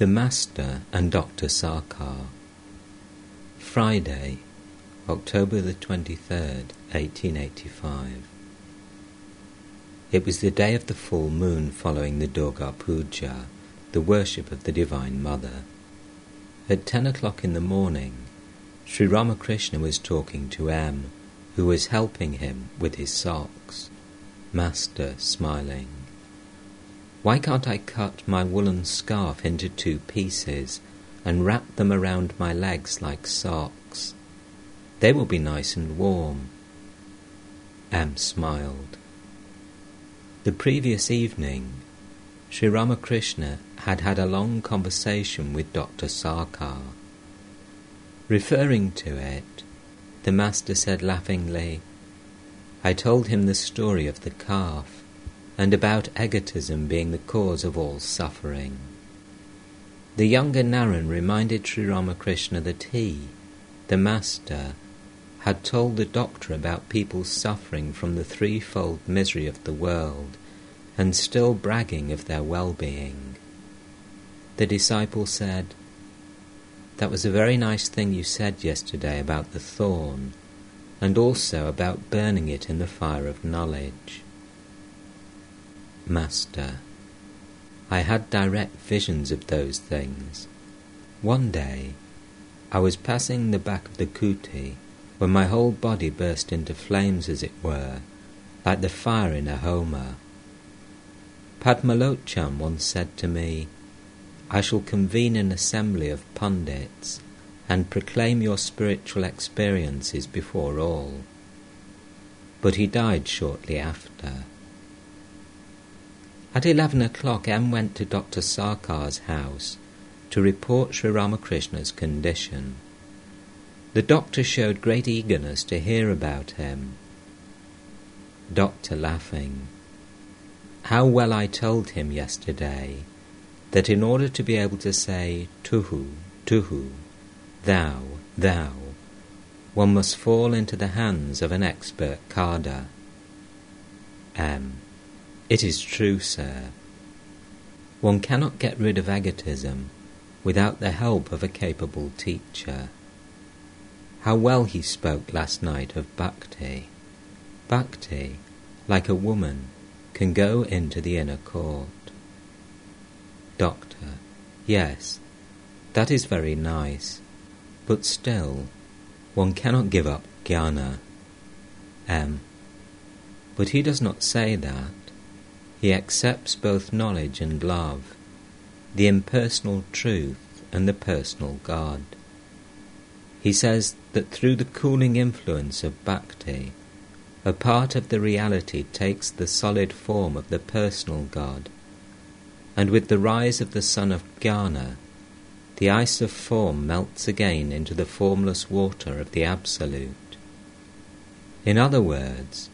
The Master and Dr. Sarkar. Friday, October the 23rd, 1885. It was the day of the full moon following the Durga Puja, the worship of the Divine Mother. At ten o'clock in the morning, Sri Ramakrishna was talking to M, who was helping him with his socks. Master smiling. Why can't I cut my woolen scarf into two pieces and wrap them around my legs like socks? They will be nice and warm. M smiled. The previous evening, Sri Ramakrishna had had a long conversation with Dr. Sarkar. Referring to it, the Master said laughingly, I told him the story of the calf and about egotism being the cause of all suffering. The younger Naren reminded Sri Ramakrishna that he, the Master, had told the doctor about people suffering from the threefold misery of the world and still bragging of their well-being. The disciple said, That was a very nice thing you said yesterday about the thorn, and also about burning it in the fire of knowledge. Master, I had direct visions of those things. One day, I was passing the back of the kuti when my whole body burst into flames, as it were, like the fire in a Homa. Padmalochan once said to me, I shall convene an assembly of pundits and proclaim your spiritual experiences before all. But he died shortly after. At eleven o'clock, M went to Dr. Sarkar's house to report Sri Ramakrishna's condition. The doctor showed great eagerness to hear about him. Doctor laughing. How well I told him yesterday that in order to be able to say Tuhu, Tuhu, thou, thou, one must fall into the hands of an expert carder. M. It is true, sir. One cannot get rid of egotism without the help of a capable teacher. How well he spoke last night of bhakti. Bhakti, like a woman, can go into the inner court. Doctor, yes, that is very nice, but still, one cannot give up jnana. M. But he does not say that. He accepts both knowledge and love, the impersonal truth and the personal God. He says that through the cooling influence of bhakti, a part of the reality takes the solid form of the personal God, and with the rise of the sun of jnana, the ice of form melts again into the formless water of the Absolute. In other words,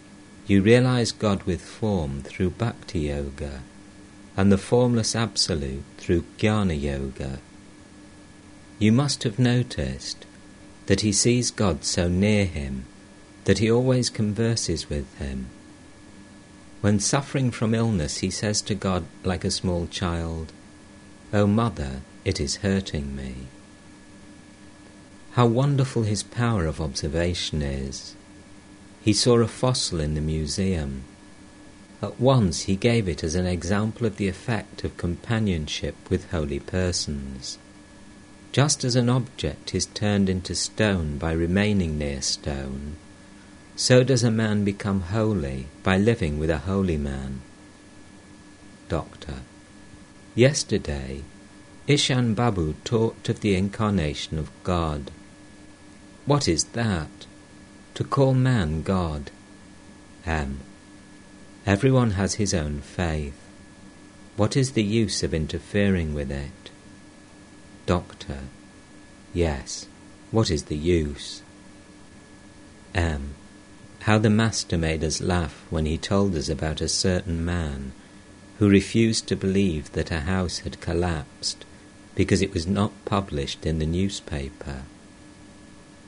you realize God with form through Bhakti Yoga and the formless Absolute through Jnana Yoga. You must have noticed that he sees God so near him that he always converses with him. When suffering from illness, he says to God like a small child, O oh, Mother, it is hurting me. How wonderful his power of observation is! He saw a fossil in the museum. At once he gave it as an example of the effect of companionship with holy persons. Just as an object is turned into stone by remaining near stone, so does a man become holy by living with a holy man. Doctor. Yesterday, Ishan Babu talked of the incarnation of God. What is that? To call man God. M. Everyone has his own faith. What is the use of interfering with it? Doctor. Yes, what is the use? M. How the Master made us laugh when he told us about a certain man who refused to believe that a house had collapsed because it was not published in the newspaper.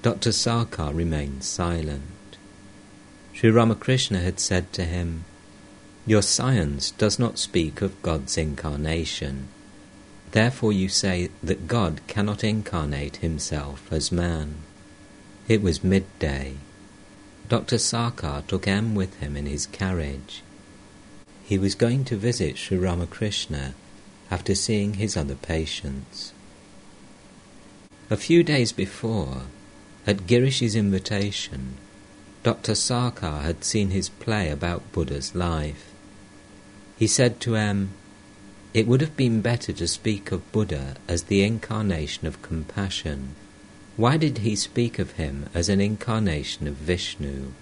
Dr. Sarkar remained silent. Sri Ramakrishna had said to him, Your science does not speak of God's incarnation. Therefore you say that God cannot incarnate himself as man. It was midday. Dr. Sarkar took M with him in his carriage. He was going to visit Sri Ramakrishna after seeing his other patients. A few days before, at Girish's invitation, Dr. Sarkar had seen his play about Buddha's life. He said to M, It would have been better to speak of Buddha as the incarnation of compassion. Why did he speak of him as an incarnation of Vishnu?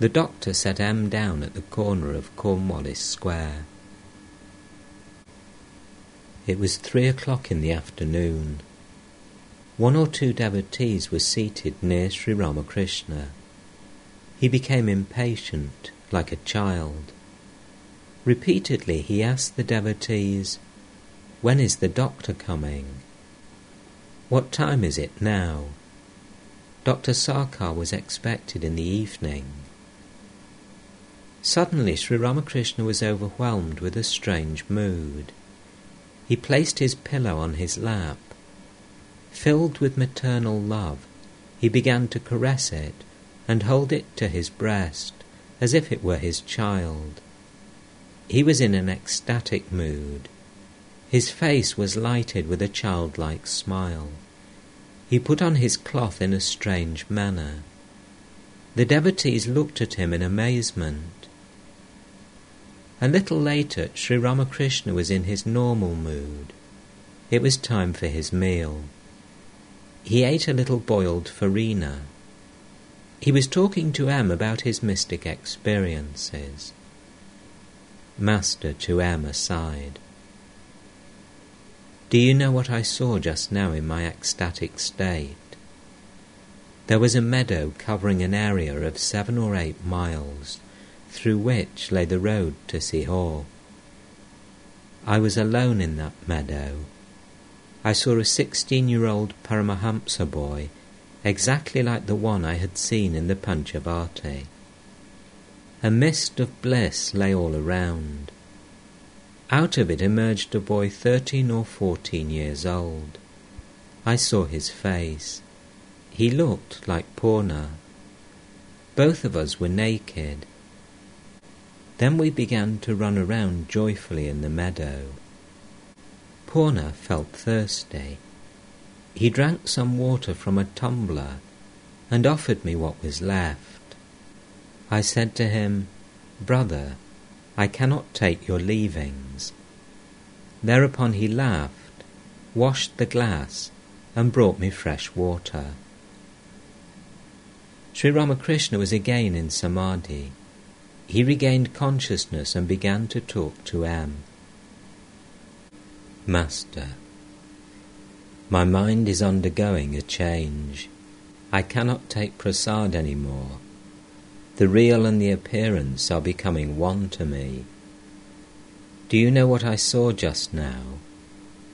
The doctor set M down at the corner of Cornwallis Square. It was three o'clock in the afternoon. One or two devotees were seated near Sri Ramakrishna. He became impatient, like a child. Repeatedly he asked the devotees, When is the doctor coming? What time is it now? Dr. Sarkar was expected in the evening. Suddenly Sri Ramakrishna was overwhelmed with a strange mood. He placed his pillow on his lap. Filled with maternal love, he began to caress it and hold it to his breast as if it were his child. He was in an ecstatic mood. His face was lighted with a childlike smile. He put on his cloth in a strange manner. The devotees looked at him in amazement. A little later, Sri Ramakrishna was in his normal mood. It was time for his meal. He ate a little boiled farina. He was talking to M about his mystic experiences. Master to M aside. Do you know what I saw just now in my ecstatic state? There was a meadow covering an area of seven or eight miles through which lay the road to Sihor. I was alone in that meadow. I saw a sixteen-year-old Paramahamsa boy, exactly like the one I had seen in the Panchavati. A mist of bliss lay all around. Out of it emerged a boy thirteen or fourteen years old. I saw his face. He looked like Purna. Both of us were naked. Then we began to run around joyfully in the meadow. Purna felt thirsty. He drank some water from a tumbler and offered me what was left. I said to him, Brother, I cannot take your leavings. Thereupon he laughed, washed the glass, and brought me fresh water. Sri Ramakrishna was again in Samadhi. He regained consciousness and began to talk to M. Master, my mind is undergoing a change. I cannot take prasad any more. The real and the appearance are becoming one to me. Do you know what I saw just now?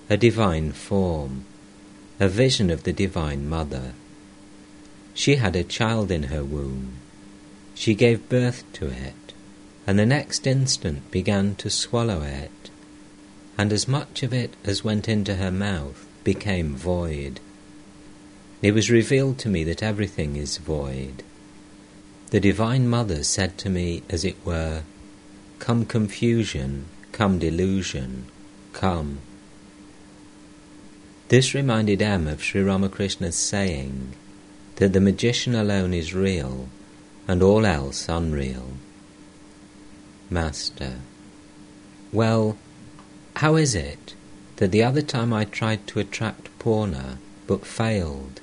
A divine form, a vision of the Divine Mother. She had a child in her womb. She gave birth to it and the next instant began to swallow it, and as much of it as went into her mouth became void. It was revealed to me that everything is void. The Divine Mother said to me, as it were, Come confusion, come delusion, come. This reminded M of Sri Ramakrishna's saying that the magician alone is real and all else unreal. Master. Well, how is it that the other time I tried to attract Purna but failed?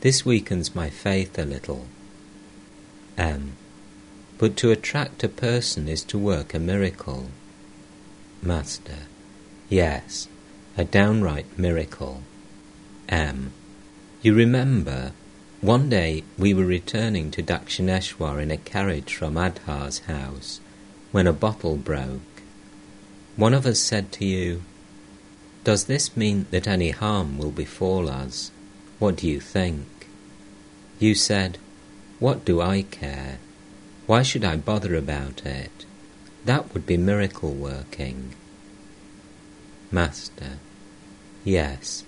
This weakens my faith a little. M. But to attract a person is to work a miracle. Master. Yes, a downright miracle. M. You remember, one day we were returning to Dakshineshwar in a carriage from Adhar's house when a bottle broke. One of us said to you, Does this mean that any harm will befall us? What do you think? You said, What do I care? Why should I bother about it? That would be miracle working. Master. Yes.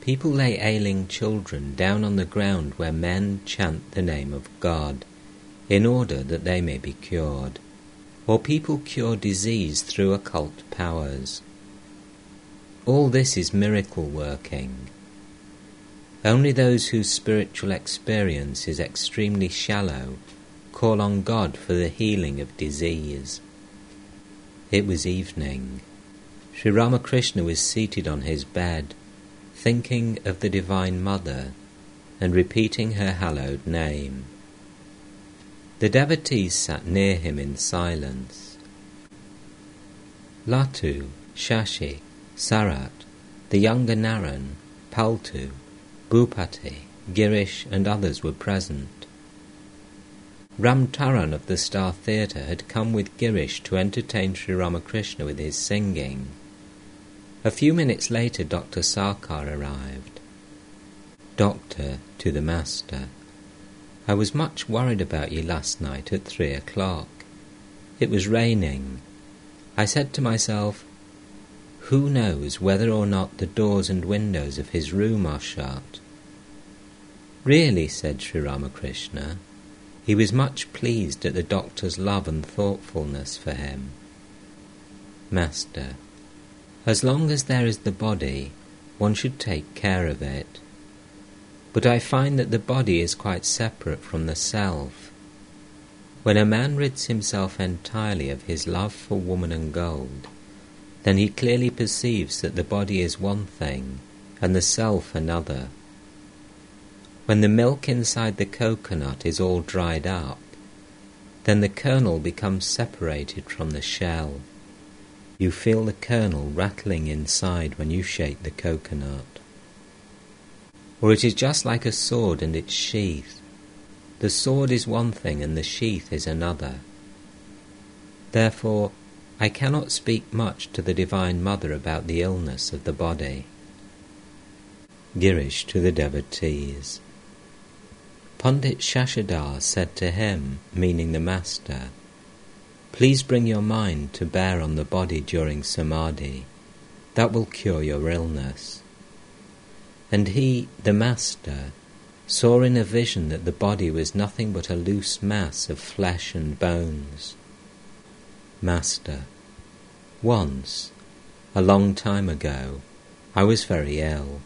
People lay ailing children down on the ground where men chant the name of God, in order that they may be cured. Or people cure disease through occult powers. All this is miracle working. Only those whose spiritual experience is extremely shallow call on God for the healing of disease. It was evening. Sri Ramakrishna was seated on his bed, thinking of the Divine Mother and repeating her hallowed name. The devotees sat near him in silence. Latu, Shashi, Sarat, the younger Naren, Paltu, Bhupati, Girish, and others were present. Ram Taran of the Star Theatre had come with Girish to entertain Sri Ramakrishna with his singing. A few minutes later, Dr. Sarkar arrived. Doctor to the Master, I was much worried about you last night at three o'clock. It was raining. I said to myself, who knows whether or not the doors and windows of his room are shut? Really, said Sri Ramakrishna, he was much pleased at the doctor's love and thoughtfulness for him. Master, as long as there is the body, one should take care of it. But I find that the body is quite separate from the self. When a man rids himself entirely of his love for woman and gold, then he clearly perceives that the body is one thing and the self another. When the milk inside the coconut is all dried up, then the kernel becomes separated from the shell. You feel the kernel rattling inside when you shake the coconut. Or it is just like a sword and its sheath. The sword is one thing and the sheath is another. Therefore, I cannot speak much to the Divine Mother about the illness of the body. Girish to the devotees. Pandit Shashadhar said to him, meaning the Master, Please bring your mind to bear on the body during samadhi. That will cure your illness. And he, the Master, saw in a vision that the body was nothing but a loose mass of flesh and bones. Master, once, a long time ago, I was very ill.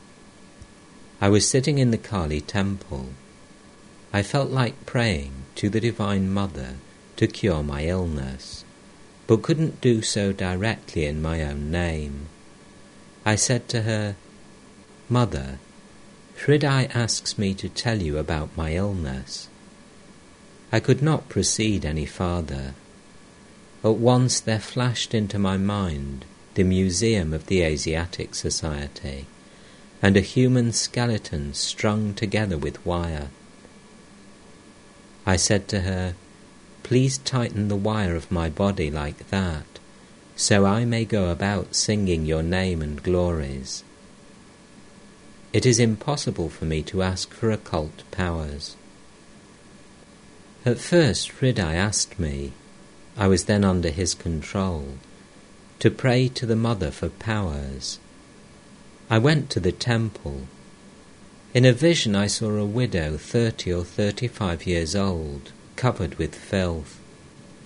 I was sitting in the Kali temple. I felt like praying to the Divine Mother to cure my illness, but couldn't do so directly in my own name. I said to her, Mother, Hridai asks me to tell you about my illness. I could not proceed any farther. At once there flashed into my mind the museum of the Asiatic Society and a human skeleton strung together with wire. I said to her, Please tighten the wire of my body like that, so I may go about singing your name and glories. It is impossible for me to ask for occult powers. At first, Hridai asked me, I was then under his control, to pray to the Mother for powers. I went to the temple. In a vision, I saw a widow, thirty or thirty five years old, covered with filth.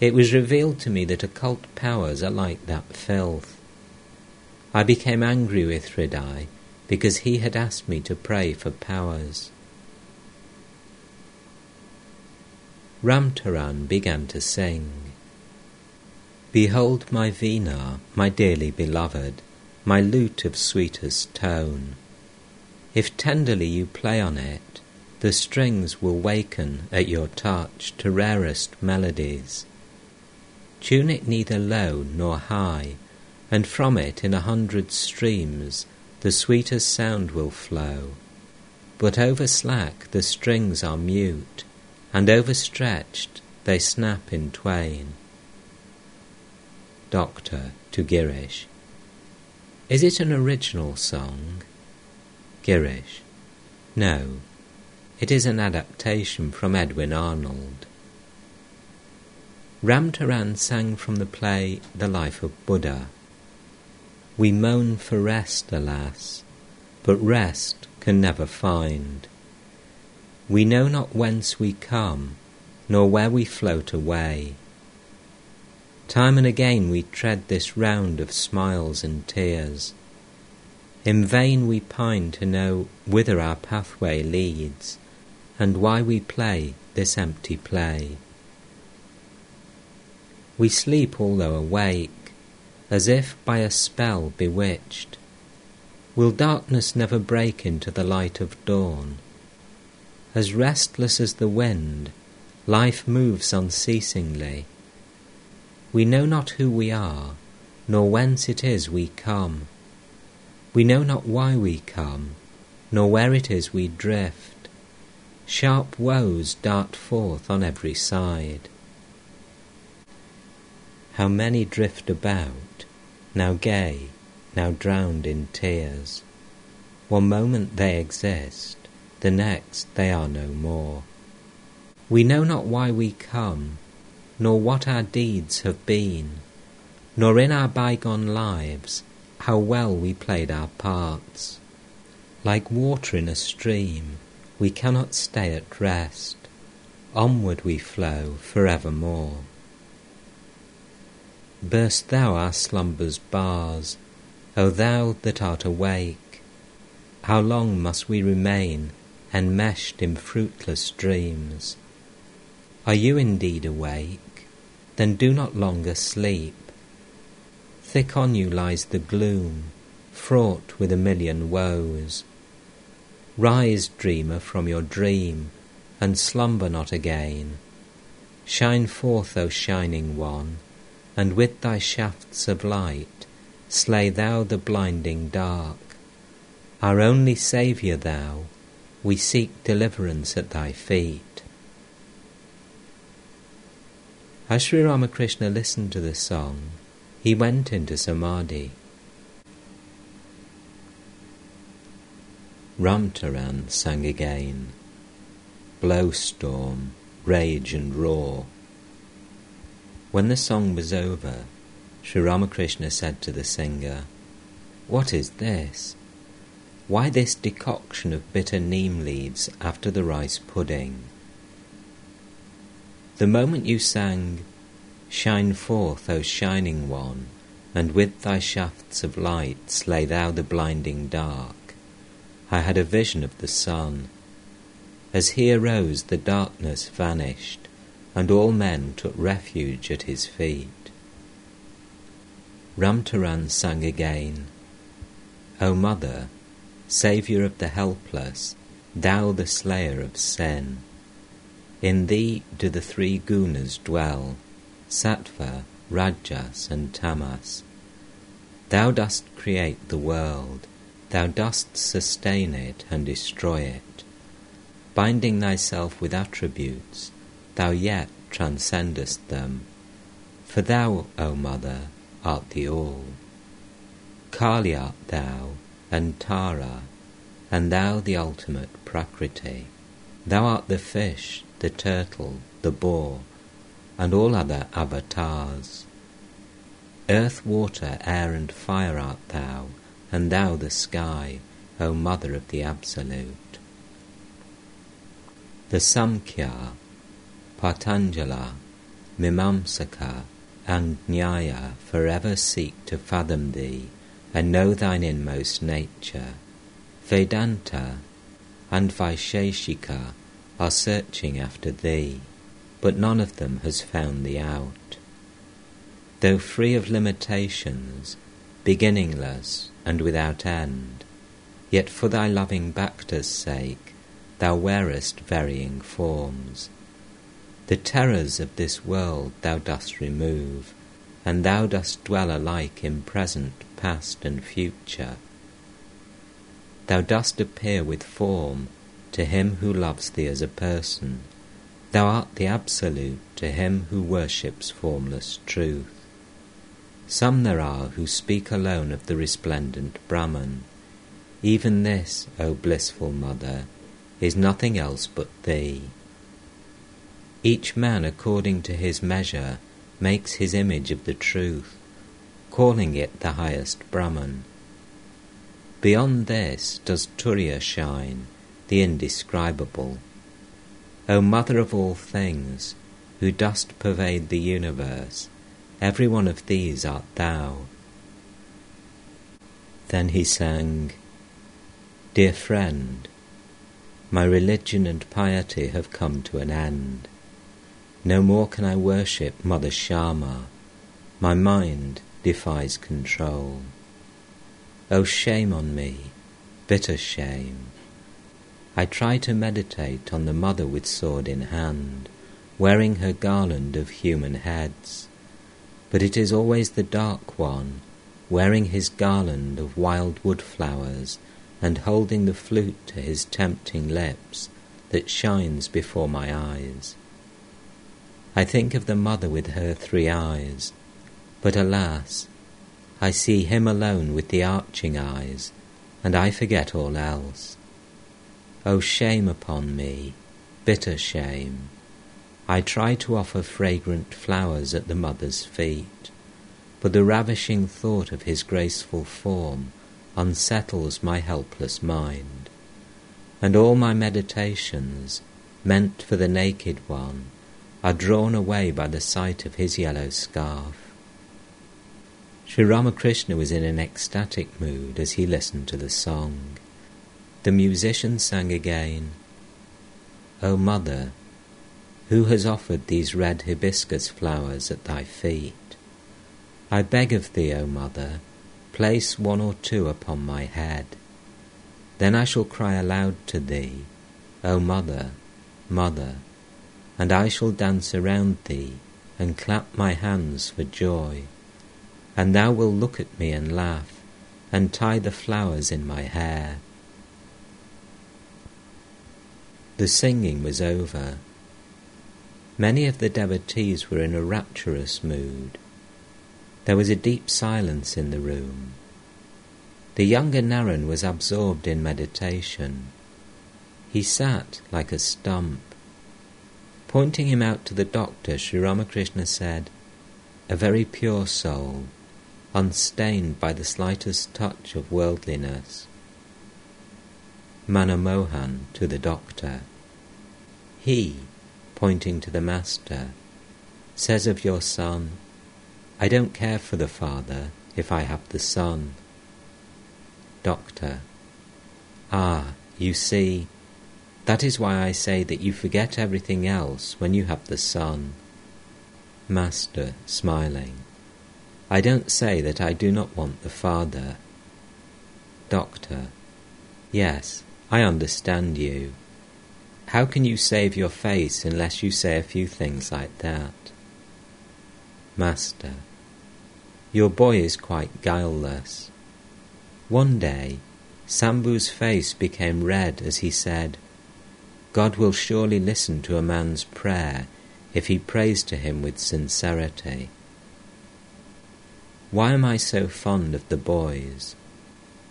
It was revealed to me that occult powers are like that filth. I became angry with Hridai because he had asked me to pray for powers. Ramtaran began to sing. Behold my Veena, my dearly beloved, my lute of sweetest tone. If tenderly you play on it, the strings will waken at your touch to rarest melodies. Tune it neither low nor high, and from it in a hundred streams the sweetest sound will flow. But over slack the strings are mute, and overstretched they snap in twain. Doctor to Girish. Is it an original song? Girish. No, it is an adaptation from Edwin Arnold. Ram Taran sang from the play The Life of Buddha. We moan for rest, alas, but rest can never find. We know not whence we come, nor where we float away. Time and again we tread this round of smiles and tears. In vain we pine to know whither our pathway leads, and why we play this empty play. We sleep although awake, as if by a spell bewitched. Will darkness never break into the light of dawn? As restless as the wind, life moves unceasingly. We know not who we are, nor whence it is we come. We know not why we come, nor where it is we drift. Sharp woes dart forth on every side. How many drift about, now gay, now drowned in tears. One moment they exist, the next they are no more. We know not why we come, nor what our deeds have been, nor in our bygone lives how well we played our parts. Like water in a stream, we cannot stay at rest. Onward we flow for evermore. Burst thou our slumber's bars, O thou that art awake. How long must we remain enmeshed in fruitless dreams? Are you indeed awake? then do not longer sleep. Thick on you lies the gloom, fraught with a million woes. Rise, dreamer, from your dream, and slumber not again. Shine forth, O shining one, and with thy shafts of light slay thou the blinding dark. Our only Saviour thou, we seek deliverance at thy feet. As Sri Ramakrishna listened to the song, he went into samadhi. Ramtaran sang again. Blow storm, rage and roar. When the song was over, Sri Ramakrishna said to the singer, What is this? Why this decoction of bitter neem leaves after the rice pudding? The moment you sang, Shine forth, O shining one, and with thy shafts of light slay thou the blinding dark, I had a vision of the sun. As he arose, the darkness vanished, and all men took refuge at his feet. Ramtaran sang again, O Mother, Saviour of the helpless, thou the slayer of sin, in thee do the three gunas dwell, Sattva, Rajas, and Tamas. Thou dost create the world, thou dost sustain it and destroy it. Binding thyself with attributes, thou yet transcendest them. For thou, O Mother, art the All. Kali art thou, and Tara, and thou the ultimate Prakriti. Thou art the fish, the turtle, the boar, and all other avatars. Earth, water, air, and fire art thou, and thou the sky, O Mother of the Absolute. The Samkhya, Patanjala, Mimamsaka, and Nyaya forever seek to fathom thee and know thine inmost nature. Vedanta and Vaisheshika are searching after thee, but none of them has found thee out. Though free of limitations, beginningless and without end, yet for thy loving Bhakta's sake thou wearest varying forms. The terrors of this world thou dost remove, and thou dost dwell alike in present, past, and future. Thou dost appear with form to him who loves thee as a person. Thou art the Absolute to him who worships formless truth. Some there are who speak alone of the resplendent Brahman. Even this, O blissful Mother, is nothing else but thee. Each man according to his measure makes his image of the truth. calling it the highest Brahman. Beyond this does Turiya shine, the indescribable. O Mother of all things, who dost pervade the universe, every one of these art thou. Then he sang, Dear friend, my religion and piety have come to an end. No more can I worship Mother Shyama. My mind defies control. Oh, shame on me, bitter shame. I try to meditate on the mother with sword in hand, wearing her garland of human heads. But it is always the dark one, wearing his garland of wild wood flowers and holding the flute to his tempting lips, that shines before my eyes. I think of the mother with her three eyes, but alas, I see him alone with the arching eyes, and I forget all else. O oh, shame upon me, bitter shame! I try to offer fragrant flowers at the mother's feet, but the ravishing thought of his graceful form unsettles my helpless mind, and all my meditations, meant for the naked one, are drawn away by the sight of his yellow scarf. Sri Ramakrishna was in an ecstatic mood as he listened to the song. The musician sang again, O Mother, who has offered these red hibiscus flowers at thy feet? I beg of thee, O Mother, place one or two upon my head. Then I shall cry aloud to thee, O Mother, Mother, and I shall dance around thee and clap my hands for joy and thou wilt look at me and laugh, and tie the flowers in my hair. The singing was over. Many of the devotees were in a rapturous mood. There was a deep silence in the room. The younger Naren was absorbed in meditation. He sat like a stump. Pointing him out to the doctor, Sri Ramakrishna said, A very pure soul unstained by the slightest touch of worldliness. Manamohan to the doctor. He, pointing to the master, says of your son, I don't care for the father if I have the son. Doctor. Ah, you see, that is why I say that you forget everything else when you have the son. Master, smiling. I don't say that I do not want the Father. Doctor. Yes, I understand you. How can you save your face unless you say a few things like that? Master. Your boy is quite guileless. One day, Sambu's face became red as he said, God will surely listen to a man's prayer if he prays to him with sincerity. Why am I so fond of the boys?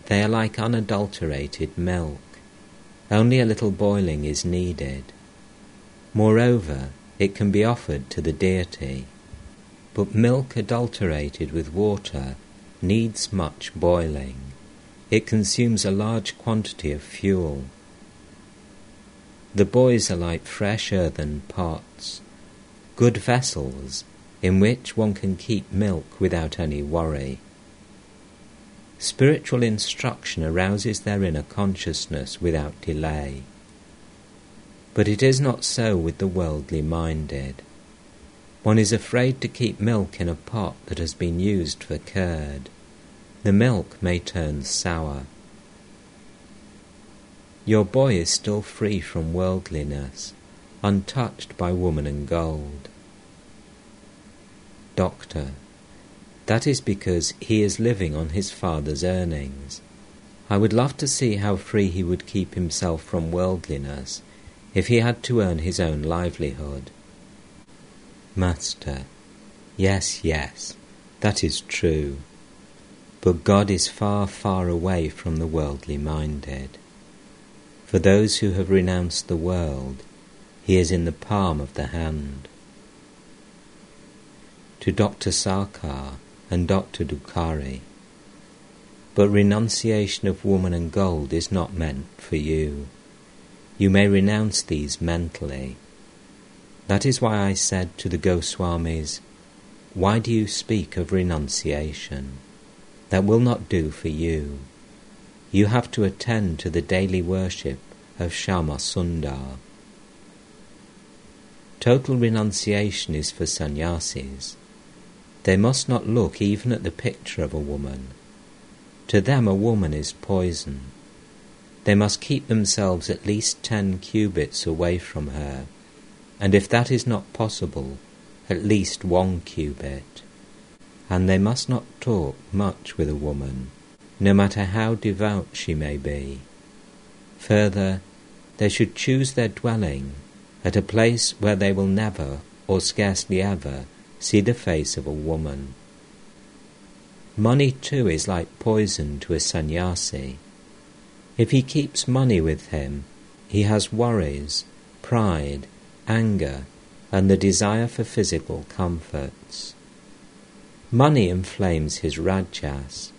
They are like unadulterated milk. Only a little boiling is needed. Moreover, it can be offered to the deity. But milk adulterated with water needs much boiling. It consumes a large quantity of fuel. The boys are like fresh earthen pots, good vessels in which one can keep milk without any worry. Spiritual instruction arouses their inner consciousness without delay. But it is not so with the worldly minded. One is afraid to keep milk in a pot that has been used for curd. The milk may turn sour. Your boy is still free from worldliness, untouched by woman and gold doctor. That is because he is living on his father's earnings. I would love to see how free he would keep himself from worldliness if he had to earn his own livelihood. Master, yes, yes, that is true. But God is far, far away from the worldly minded. For those who have renounced the world, he is in the palm of the hand to Dr. Sarkar, and Dr. Dukhari. But renunciation of woman and gold is not meant for you. You may renounce these mentally. That is why I said to the Goswamis, Why do you speak of renunciation? That will not do for you. You have to attend to the daily worship of Shyama Sundar. Total renunciation is for sannyasis. They must not look even at the picture of a woman. To them, a woman is poison. They must keep themselves at least ten cubits away from her, and if that is not possible, at least one cubit. And they must not talk much with a woman, no matter how devout she may be. Further, they should choose their dwelling at a place where they will never, or scarcely ever, see the face of a woman. Money too is like poison to a sannyasi. If he keeps money with him, he has worries, pride, anger, and the desire for physical comforts. Money inflames his rajas,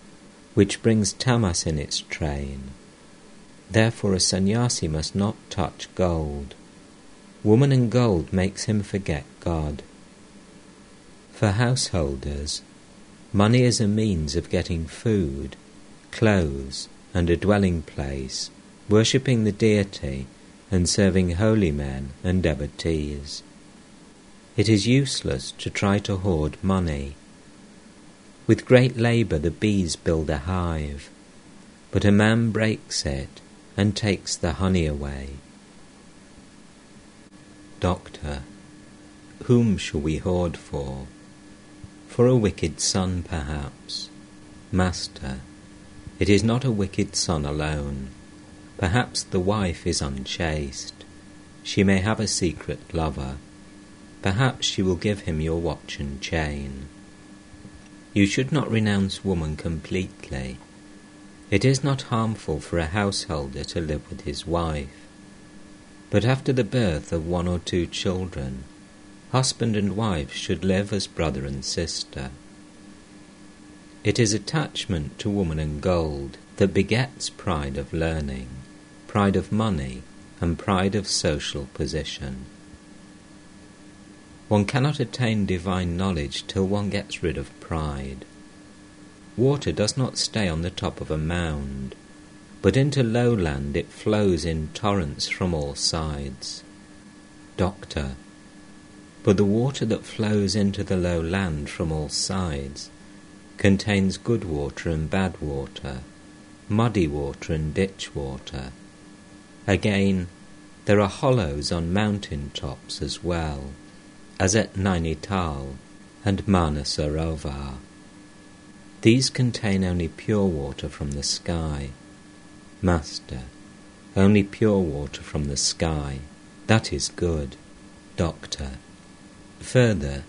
which brings tamas in its train. Therefore a sannyasi must not touch gold. Woman and gold makes him forget God. For householders, money is a means of getting food, clothes, and a dwelling place, worshipping the deity, and serving holy men and devotees. It is useless to try to hoard money. With great labour the bees build a hive, but a man breaks it and takes the honey away. Doctor, whom shall we hoard for? For a wicked son, perhaps. Master, it is not a wicked son alone. Perhaps the wife is unchaste. She may have a secret lover. Perhaps she will give him your watch and chain. You should not renounce woman completely. It is not harmful for a householder to live with his wife. But after the birth of one or two children, husband and wife should live as brother and sister. It is attachment to woman and gold that begets pride of learning, pride of money, and pride of social position. One cannot attain divine knowledge till one gets rid of pride. Water does not stay on the top of a mound but into lowland it flows in torrents from all sides. Doctor, but the water that flows into the low land from all sides contains good water and bad water, muddy water and ditch water. Again, there are hollows on mountain tops as well, as at Nainital and Manasarovar. These contain only pure water from the sky. Master, only pure water from the sky, that is good. Doctor, further,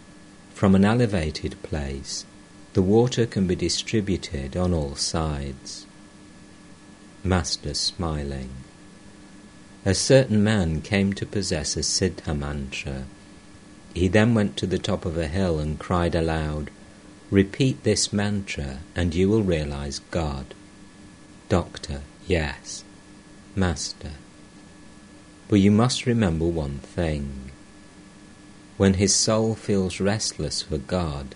from an elevated place, the water can be distributed on all sides. Master smiling. A certain man came to possess a Siddha mantra. He then went to the top of a hill and cried aloud, Repeat this mantra and you will realize God. Doctor, Yes, Master. But you must remember one thing. When his soul feels restless for God,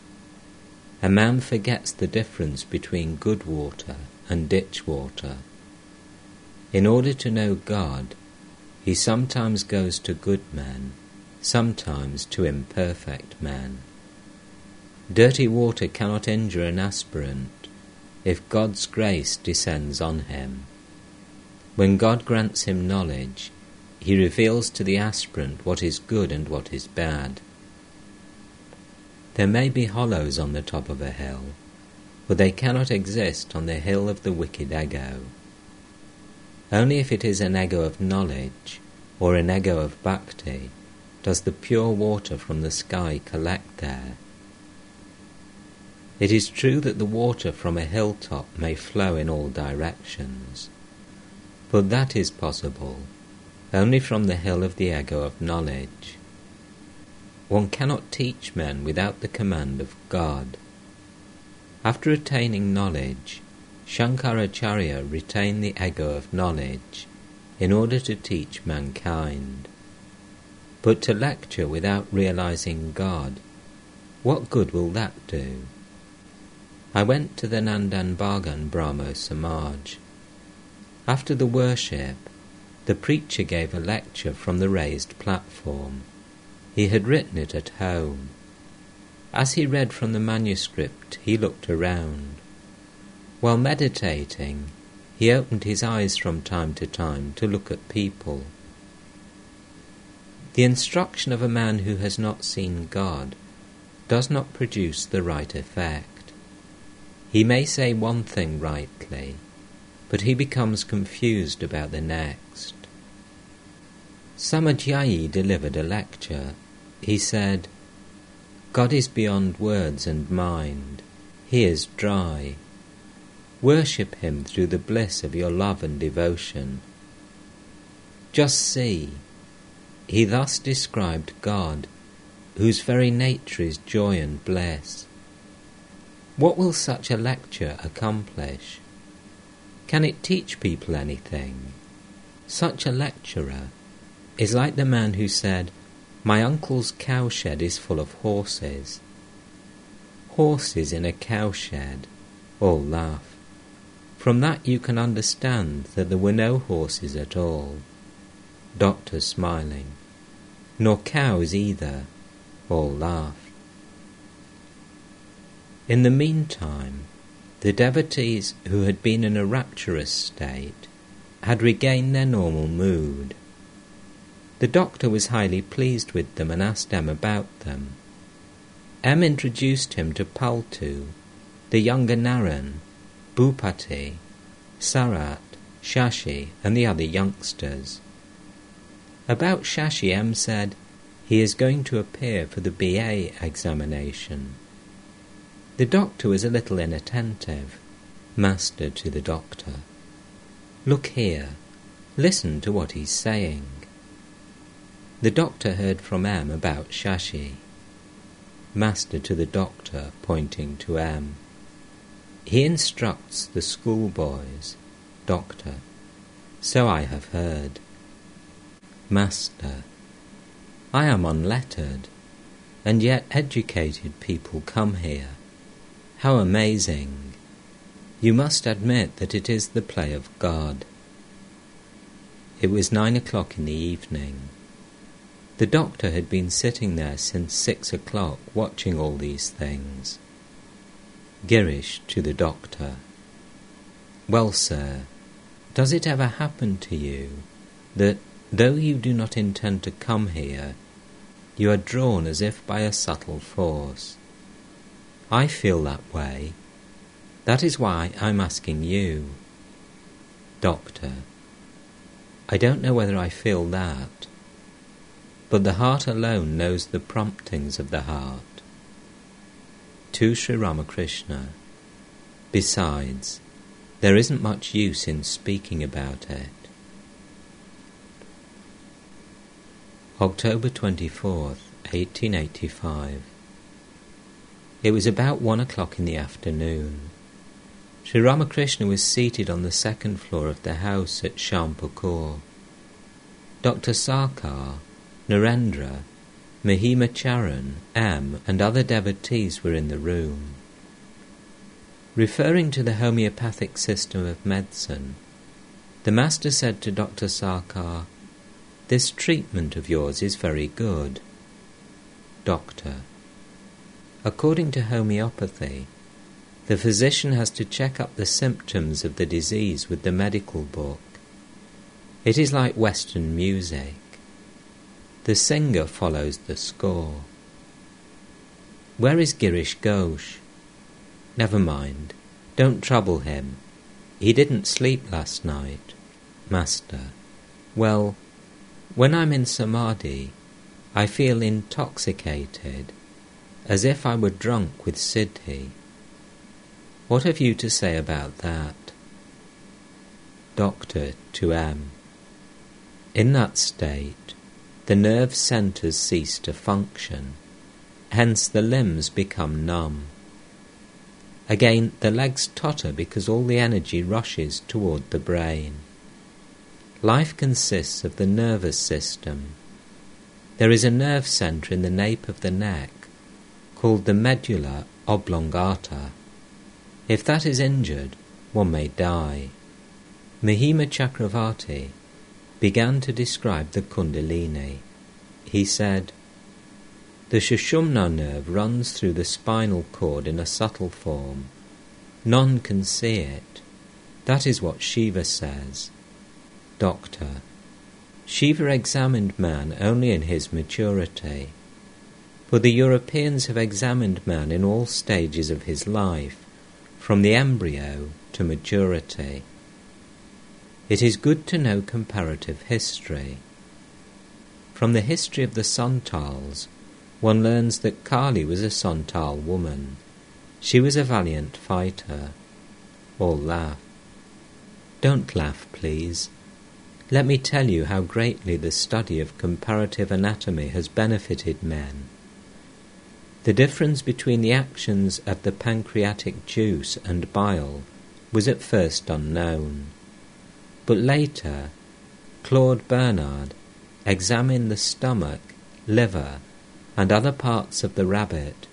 a man forgets the difference between good water and ditch water. In order to know God, he sometimes goes to good men, sometimes to imperfect man. Dirty water cannot injure an aspirant if God's grace descends on him. When God grants him knowledge, he reveals to the aspirant what is good and what is bad. There may be hollows on the top of a hill, but they cannot exist on the hill of the wicked ego. Only if it is an ego of knowledge or an ego of bhakti does the pure water from the sky collect there. It is true that the water from a hilltop may flow in all directions but that is possible only from the hill of the ego of knowledge. One cannot teach men without the command of God. After attaining knowledge, Shankaracharya retained the ego of knowledge in order to teach mankind. But to lecture without realizing God, what good will that do? I went to the Nandan Bagan Brahmo Samaj. After the worship, the preacher gave a lecture from the raised platform. He had written it at home. As he read from the manuscript, he looked around. While meditating, he opened his eyes from time to time to look at people. The instruction of a man who has not seen God does not produce the right effect. He may say one thing rightly, but he becomes confused about the next. Samadhyayi delivered a lecture. He said, God is beyond words and mind. He is dry. Worship Him through the bliss of your love and devotion. Just see, he thus described God, whose very nature is joy and bliss. What will such a lecture accomplish? Can it teach people anything? Such a lecturer is like the man who said, My uncle's cowshed is full of horses. Horses in a cowshed. All laugh. From that you can understand that there were no horses at all. Doctor smiling. Nor cows either. All laughed. In the meantime, the devotees who had been in a rapturous state had regained their normal mood. The doctor was highly pleased with them and asked M about them. M introduced him to Paltu, the younger Naren, Bhupati, Sarat, Shashi, and the other youngsters. About Shashi, M said, he is going to appear for the BA examination. The doctor was a little inattentive. Master to the doctor. Look here. Listen to what he's saying. The doctor heard from M about Shashi. Master to the doctor, pointing to M. He instructs the schoolboys. Doctor. So I have heard. Master. I am unlettered, and yet educated people come here. How amazing! You must admit that it is the play of God. It was nine o'clock in the evening. The doctor had been sitting there since six o'clock watching all these things. Girish to the doctor. Well, sir, does it ever happen to you that, though you do not intend to come here, you are drawn as if by a subtle force? I feel that way. That is why I'm asking you. Doctor, I don't know whether I feel that but the heart alone knows the promptings of the heart. To Sri Ramakrishna. Besides, there isn't much use in speaking about it. October 24th, 1885. It was about one o'clock in the afternoon. Sri Ramakrishna was seated on the second floor of the house at Shampur. Dr. Sarkar, Narendra, Mahima Charan, M, and other devotees were in the room. Referring to the homeopathic system of medicine, the Master said to Dr. Sarkar, This treatment of yours is very good. Doctor. According to homeopathy, the physician has to check up the symptoms of the disease with the medical book. It is like Western music. The singer follows the score. Where is Girish Ghosh? Never mind. Don't trouble him. He didn't sleep last night. Master. Well, when I'm in Samadhi, I feel intoxicated, as if I were drunk with Siddhi. What have you to say about that? Doctor to M. In that state, the nerve centres cease to function, hence the limbs become numb. Again, the legs totter because all the energy rushes toward the brain. Life consists of the nervous system. There is a nerve center in the nape of the neck called the medulla oblongata. If that is injured, one may die. Mahima Chakravarti began to describe the Kundalini. He said, The Sushumna nerve runs through the spinal cord in a subtle form. None can see it. That is what Shiva says. Doctor. Shiva examined man only in his maturity. For the Europeans have examined man in all stages of his life, from the embryo to maturity. It is good to know comparative history. From the history of the Santals, one learns that Kali was a Santal woman. She was a valiant fighter. All laugh. Don't laugh, please. Let me tell you how greatly the study of comparative anatomy has benefited men. The difference between the actions of the pancreatic juice and bile was at first unknown. But later, Claude Bernard examined the stomach, liver, and other parts of the rabbit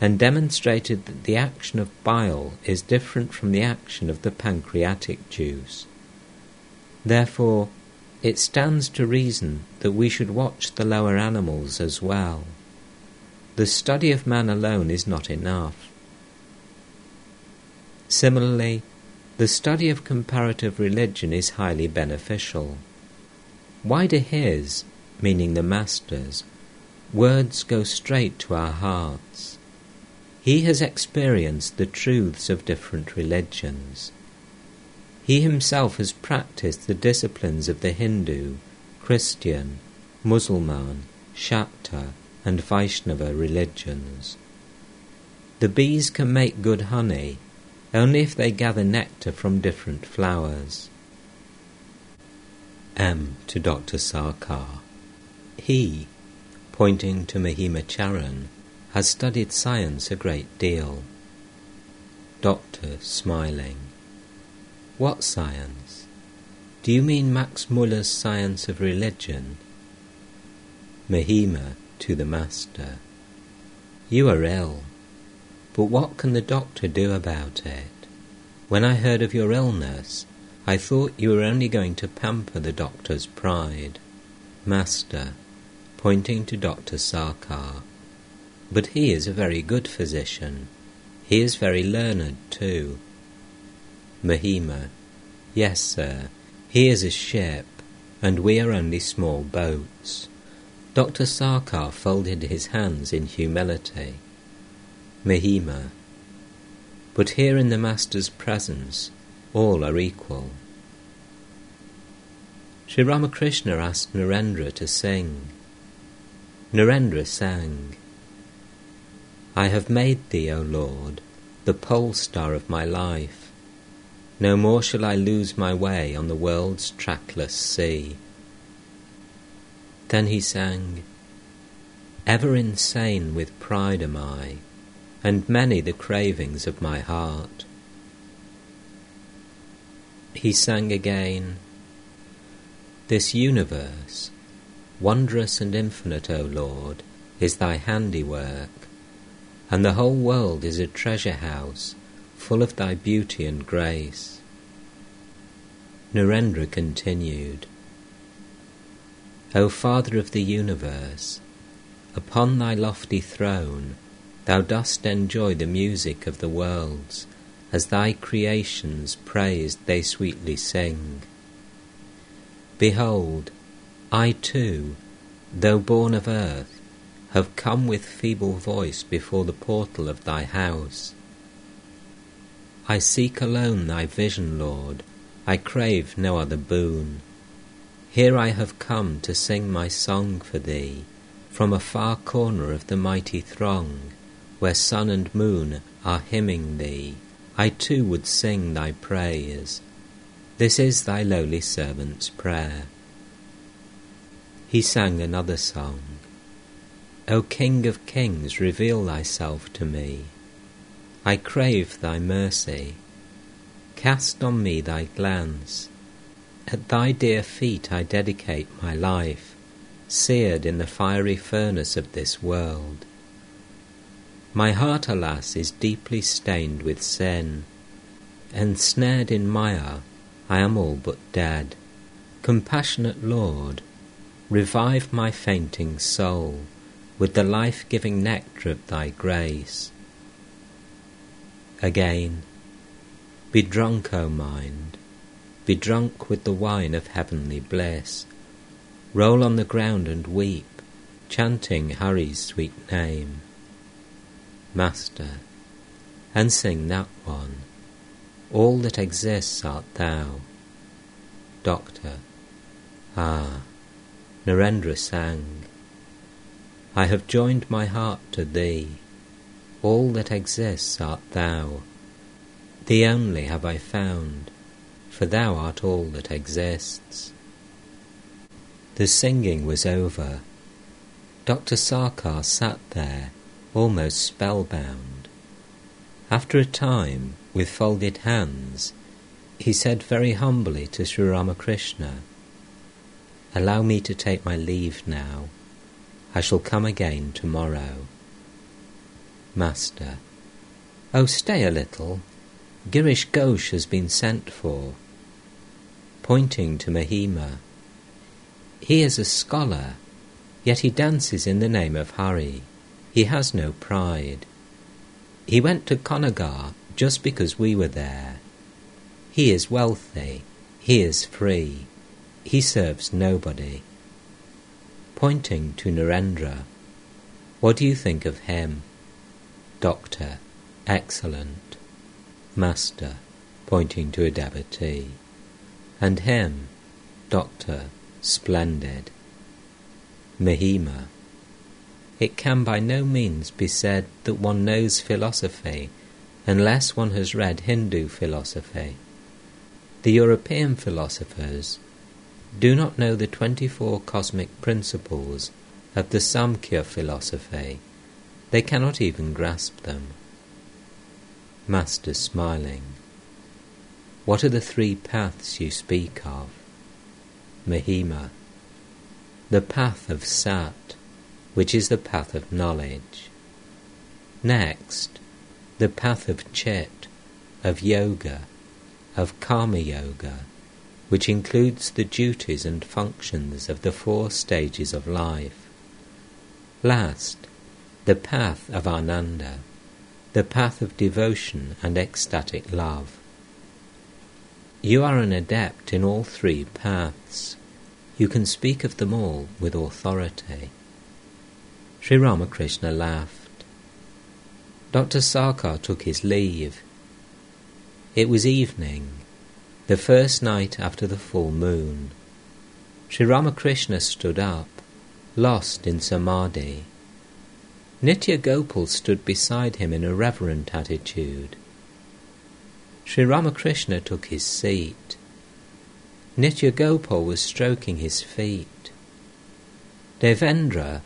and demonstrated that the action of bile is different from the action of the pancreatic juice. Therefore, it stands to reason that we should watch the lower animals as well. The study of man alone is not enough. Similarly, the study of comparative religion is highly beneficial. Why do his, meaning the Master's, words go straight to our hearts? He has experienced the truths of different religions. He himself has practiced the disciplines of the Hindu, Christian, Mussulman, Shakta, and Vaishnava religions. The bees can make good honey only if they gather nectar from different flowers. M. to Dr. Sarkar. He, pointing to Mahima Charan, has studied science a great deal. Doctor, smiling. What science? Do you mean Max Muller's science of religion? Mahima to the Master. You are ill. But what can the doctor do about it? When I heard of your illness, I thought you were only going to pamper the doctor's pride. Master, pointing to Dr. Sarkar. But he is a very good physician. He is very learned too. Mahima. Yes, sir. here's a ship, and we are only small boats. Dr. Sarkar folded his hands in humility. Mahima. But here in the Master's presence, all are equal. Sri Ramakrishna asked Narendra to sing. Narendra sang, I have made thee, O Lord, the pole star of my life. No more shall I lose my way on the world's trackless sea. Then he sang, Ever insane with pride am I, and many the cravings of my heart. He sang again, This universe, wondrous and infinite, O Lord, is thy handiwork, and the whole world is a treasure house full of thy beauty and grace. Narendra continued, O Father of the universe, upon thy lofty throne Thou dost enjoy the music of the worlds, as thy creations praised they sweetly sing. Behold, I too, though born of earth, have come with feeble voice before the portal of thy house. I seek alone thy vision, Lord, I crave no other boon. Here I have come to sing my song for thee, from a far corner of the mighty throng where sun and moon are hymning thee, I too would sing thy praise. This is thy lowly servant's prayer. He sang another song. O King of kings, reveal thyself to me. I crave thy mercy. Cast on me thy glance. At thy dear feet I dedicate my life, seared in the fiery furnace of this world. My heart, alas, is deeply stained with sin. Ensnared in mire, I am all but dead. Compassionate Lord, revive my fainting soul with the life giving nectar of thy grace. Again, be drunk, O mind, be drunk with the wine of heavenly bliss. Roll on the ground and weep, chanting Hari's sweet name. Master, and sing that one. All that exists art thou. Doctor, ah, Narendra sang. I have joined my heart to thee. All that exists art thou. Thee only have I found, for thou art all that exists. The singing was over. Dr. Sarkar sat there almost spellbound. After a time, with folded hands, he said very humbly to Sri Ramakrishna, Allow me to take my leave now. I shall come again tomorrow. Master. Oh, stay a little. Girish Ghosh has been sent for. Pointing to Mahima. He is a scholar, yet he dances in the name of Hari. He has no pride. He went to Konnagar just because we were there. He is wealthy. He is free. He serves nobody. Pointing to Narendra, what do you think of him? Doctor, excellent. Master, pointing to a devotee. And him, Doctor, splendid. Mahima, it can by no means be said that one knows philosophy unless one has read Hindu philosophy. The European philosophers do not know the 24 cosmic principles of the Samkhya philosophy. They cannot even grasp them. Master smiling. What are the three paths you speak of? Mahima. The path of Sat, which is the path of knowledge. Next, the path of Chit, of Yoga, of Karma Yoga, which includes the duties and functions of the four stages of life. Last, the path of Ananda, the path of devotion and ecstatic love. You are an adept in all three paths. You can speak of them all with authority. Sri Ramakrishna laughed. Dr. Sarkar took his leave. It was evening, the first night after the full moon. Sri Ramakrishna stood up, lost in samadhi. Nitya Gopal stood beside him in a reverent attitude. Sri Ramakrishna took his seat. Nitya Gopal was stroking his feet. Devendra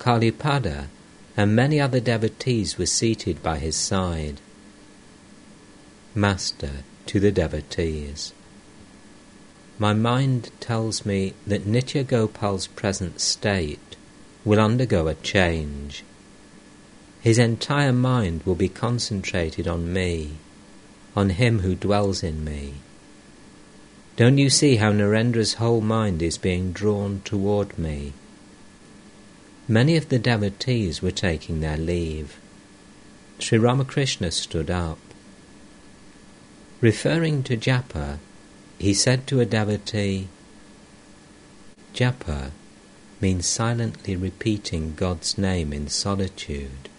Kalipada, and many other devotees were seated by his side. Master to the devotees. My mind tells me that Nitya Gopal's present state will undergo a change. His entire mind will be concentrated on me, on him who dwells in me. Don't you see how Narendra's whole mind is being drawn toward me? Many of the devotees were taking their leave. Sri Ramakrishna stood up. Referring to japa, he said to a devotee, Japa means silently repeating God's name in solitude.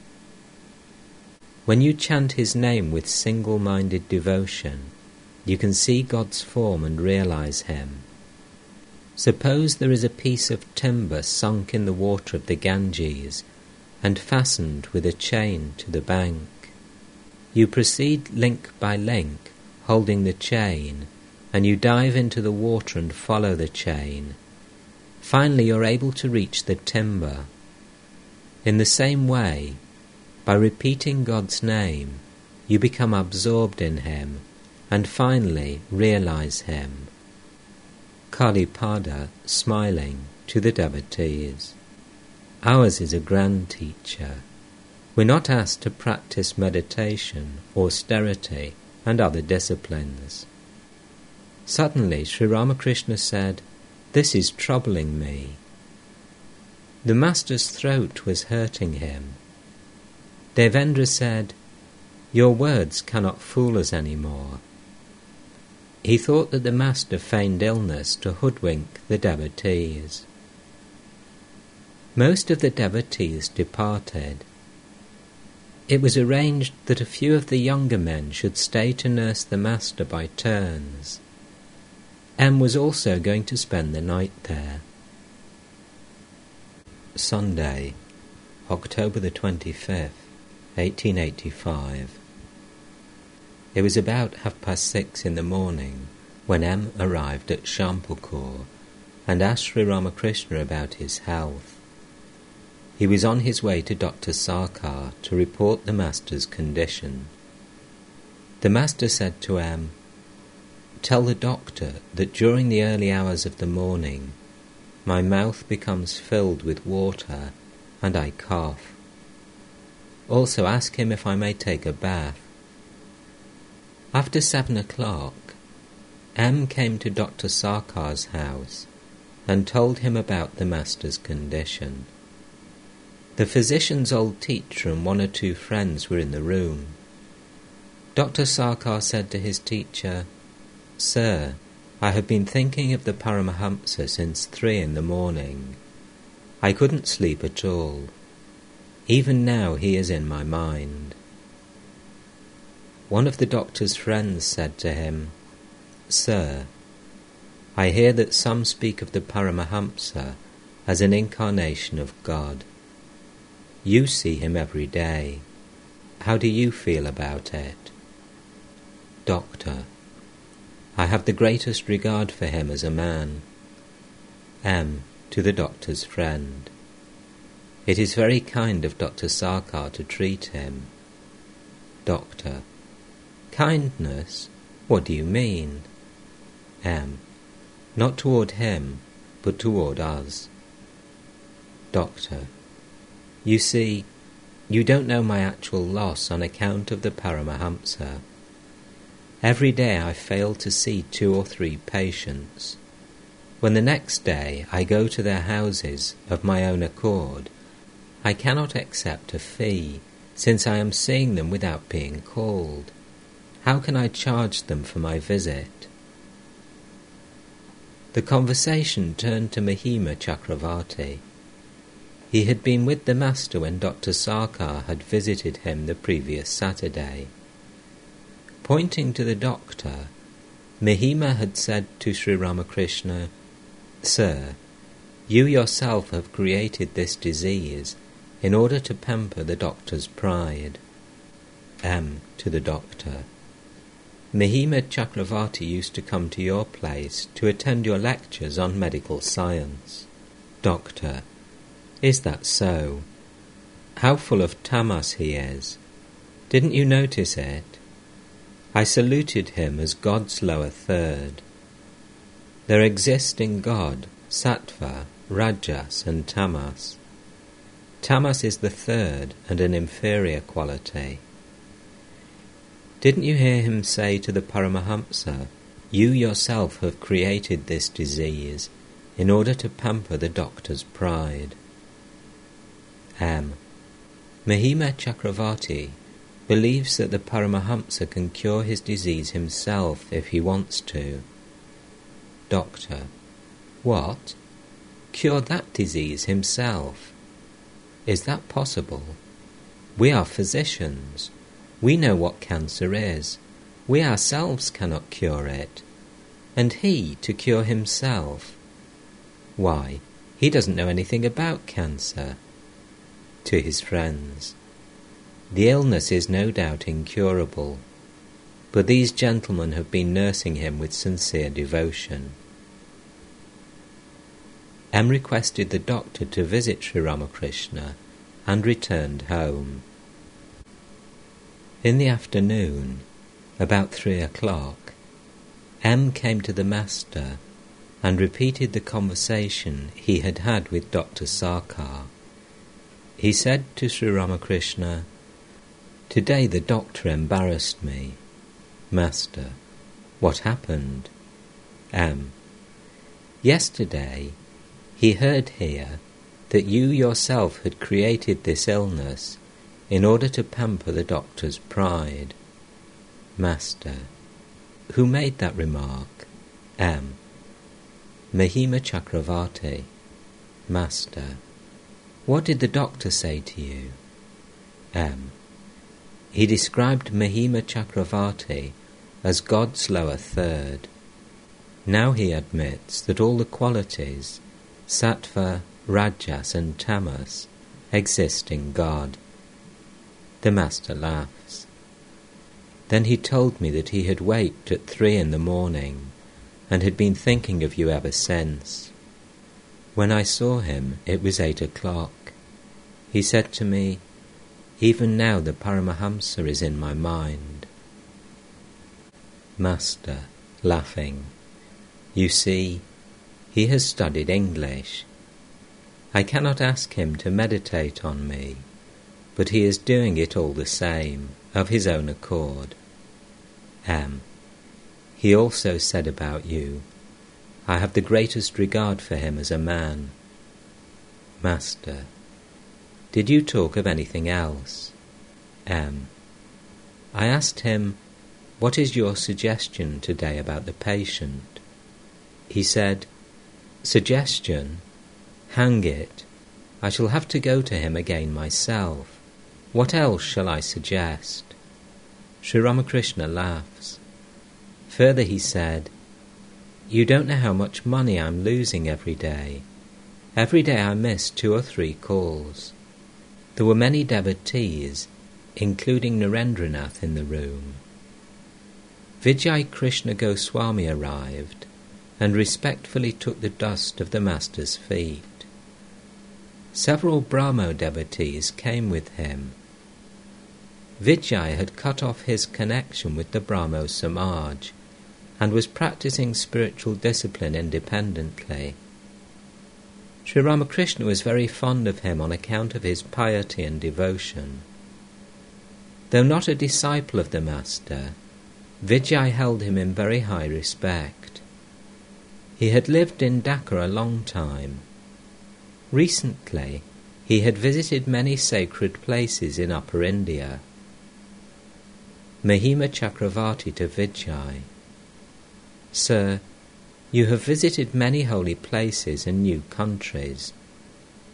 When you chant His name with single minded devotion, you can see God's form and realize Him. Suppose there is a piece of timber sunk in the water of the Ganges and fastened with a chain to the bank. You proceed link by link, holding the chain, and you dive into the water and follow the chain. Finally, you're able to reach the timber. In the same way, by repeating God's name, you become absorbed in him and finally realize him. Kalipada, smiling to the devotees. Ours is a grand teacher. We're not asked to practice meditation, austerity, and other disciplines. Suddenly, Sri Ramakrishna said, This is troubling me. The Master's throat was hurting him. Devendra said, Your words cannot fool us any more. He thought that the Master feigned illness to hoodwink the devotees. Most of the devotees departed. It was arranged that a few of the younger men should stay to nurse the Master by turns. M was also going to spend the night there. Sunday, October the 25th, 1885. It was about half past six in the morning when M arrived at Shyampukur and asked Sri Ramakrishna about his health. He was on his way to Dr. Sarkar to report the Master's condition. The Master said to M, Tell the doctor that during the early hours of the morning my mouth becomes filled with water and I cough. Also ask him if I may take a bath. After seven o'clock, M came to Dr. Sarkar's house and told him about the master's condition. The physician's old teacher and one or two friends were in the room. Dr. Sarkar said to his teacher, Sir, I have been thinking of the Paramahamsa since three in the morning. I couldn't sleep at all. Even now he is in my mind. One of the doctor's friends said to him, Sir, I hear that some speak of the Paramahamsa as an incarnation of God. You see him every day. How do you feel about it? Doctor, I have the greatest regard for him as a man. M. To the doctor's friend. It is very kind of Dr. Sarkar to treat him. Doctor. Kindness? What do you mean? M. Not toward him, but toward us. Doctor. You see, you don't know my actual loss on account of the Paramahamsa. Every day I fail to see two or three patients. When the next day I go to their houses of my own accord, I cannot accept a fee, since I am seeing them without being called. How can I charge them for my visit? The conversation turned to Mahima Chakravarti. He had been with the Master when Dr. Sarkar had visited him the previous Saturday. Pointing to the doctor, Mahima had said to Sri Ramakrishna, Sir, you yourself have created this disease in order to pamper the doctor's pride. M. To the doctor. Mahima Chakravarti used to come to your place to attend your lectures on medical science. Doctor, is that so? How full of tamas he is! Didn't you notice it? I saluted him as God's lower third. There exist in God sattva, rajas, and tamas. Tamas is the third and an inferior quality. Didn't you hear him say to the Paramahamsa, You yourself have created this disease in order to pamper the doctor's pride? M. Mahima Chakravarti believes that the Paramahamsa can cure his disease himself if he wants to. Doctor. What? Cure that disease himself? Is that possible? We are physicians. We know what cancer is. We ourselves cannot cure it. And he to cure himself? Why, he doesn't know anything about cancer. To his friends. The illness is no doubt incurable, but these gentlemen have been nursing him with sincere devotion. M requested the doctor to visit Sri Ramakrishna and returned home. In the afternoon, about three o'clock, M came to the Master and repeated the conversation he had had with Dr. Sarkar. He said to Sri Ramakrishna, Today the doctor embarrassed me. Master, what happened? M. Yesterday he heard here that you yourself had created this illness in order to pamper the doctor's pride. Master. Who made that remark? M. Mahima Chakravarti. Master. What did the doctor say to you? M. He described Mahima Chakravarti as God's lower third. Now he admits that all the qualities, sattva, rajas, and tamas, exist in God. The Master laughs. Then he told me that he had waked at three in the morning and had been thinking of you ever since. When I saw him, it was eight o'clock. He said to me, Even now the Paramahamsa is in my mind. Master, laughing, You see, he has studied English. I cannot ask him to meditate on me, but he is doing it all the same, of his own accord. M. He also said about you, I have the greatest regard for him as a man. Master. Did you talk of anything else? M. I asked him, What is your suggestion today about the patient? He said, Suggestion? Hang it. I shall have to go to him again myself. What else shall I suggest? Sri Ramakrishna laughs. Further he said, You don't know how much money I'm losing every day. Every day I miss two or three calls. There were many devotees, including Narendranath in the room. Vijay Krishna Goswami arrived and respectfully took the dust of the Master's feet. Several Brahmo devotees came with him. Vijay had cut off his connection with the Brahmo Samaj and was practicing spiritual discipline independently. Sri Ramakrishna was very fond of him on account of his piety and devotion. Though not a disciple of the Master, Vijay held him in very high respect. He had lived in Dhaka a long time. Recently, he had visited many sacred places in Upper India. Mahima Chakravarti to Vijay. Sir, you have visited many holy places and new countries.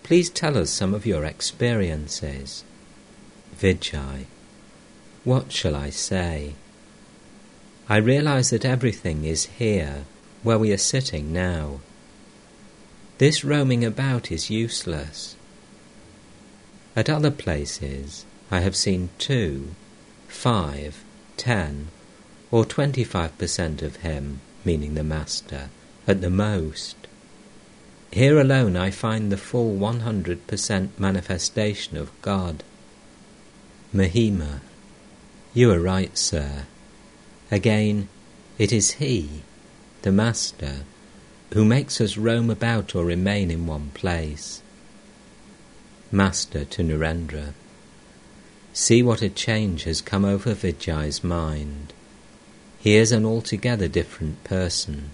Please tell us some of your experiences. Vijay. What shall I say? I realize that everything is here where we are sitting now. This roaming about is useless. At other places, I have seen two, five, ten, or twenty-five percent of him, meaning the Master, at the most. Here alone I find the full one hundred percent manifestation of God. Mahima, you are right, sir. Again, it is He, the Master, who makes us roam about or remain in one place. Master to Narendra, see what a change has come over Vijay's mind. He is an altogether different person.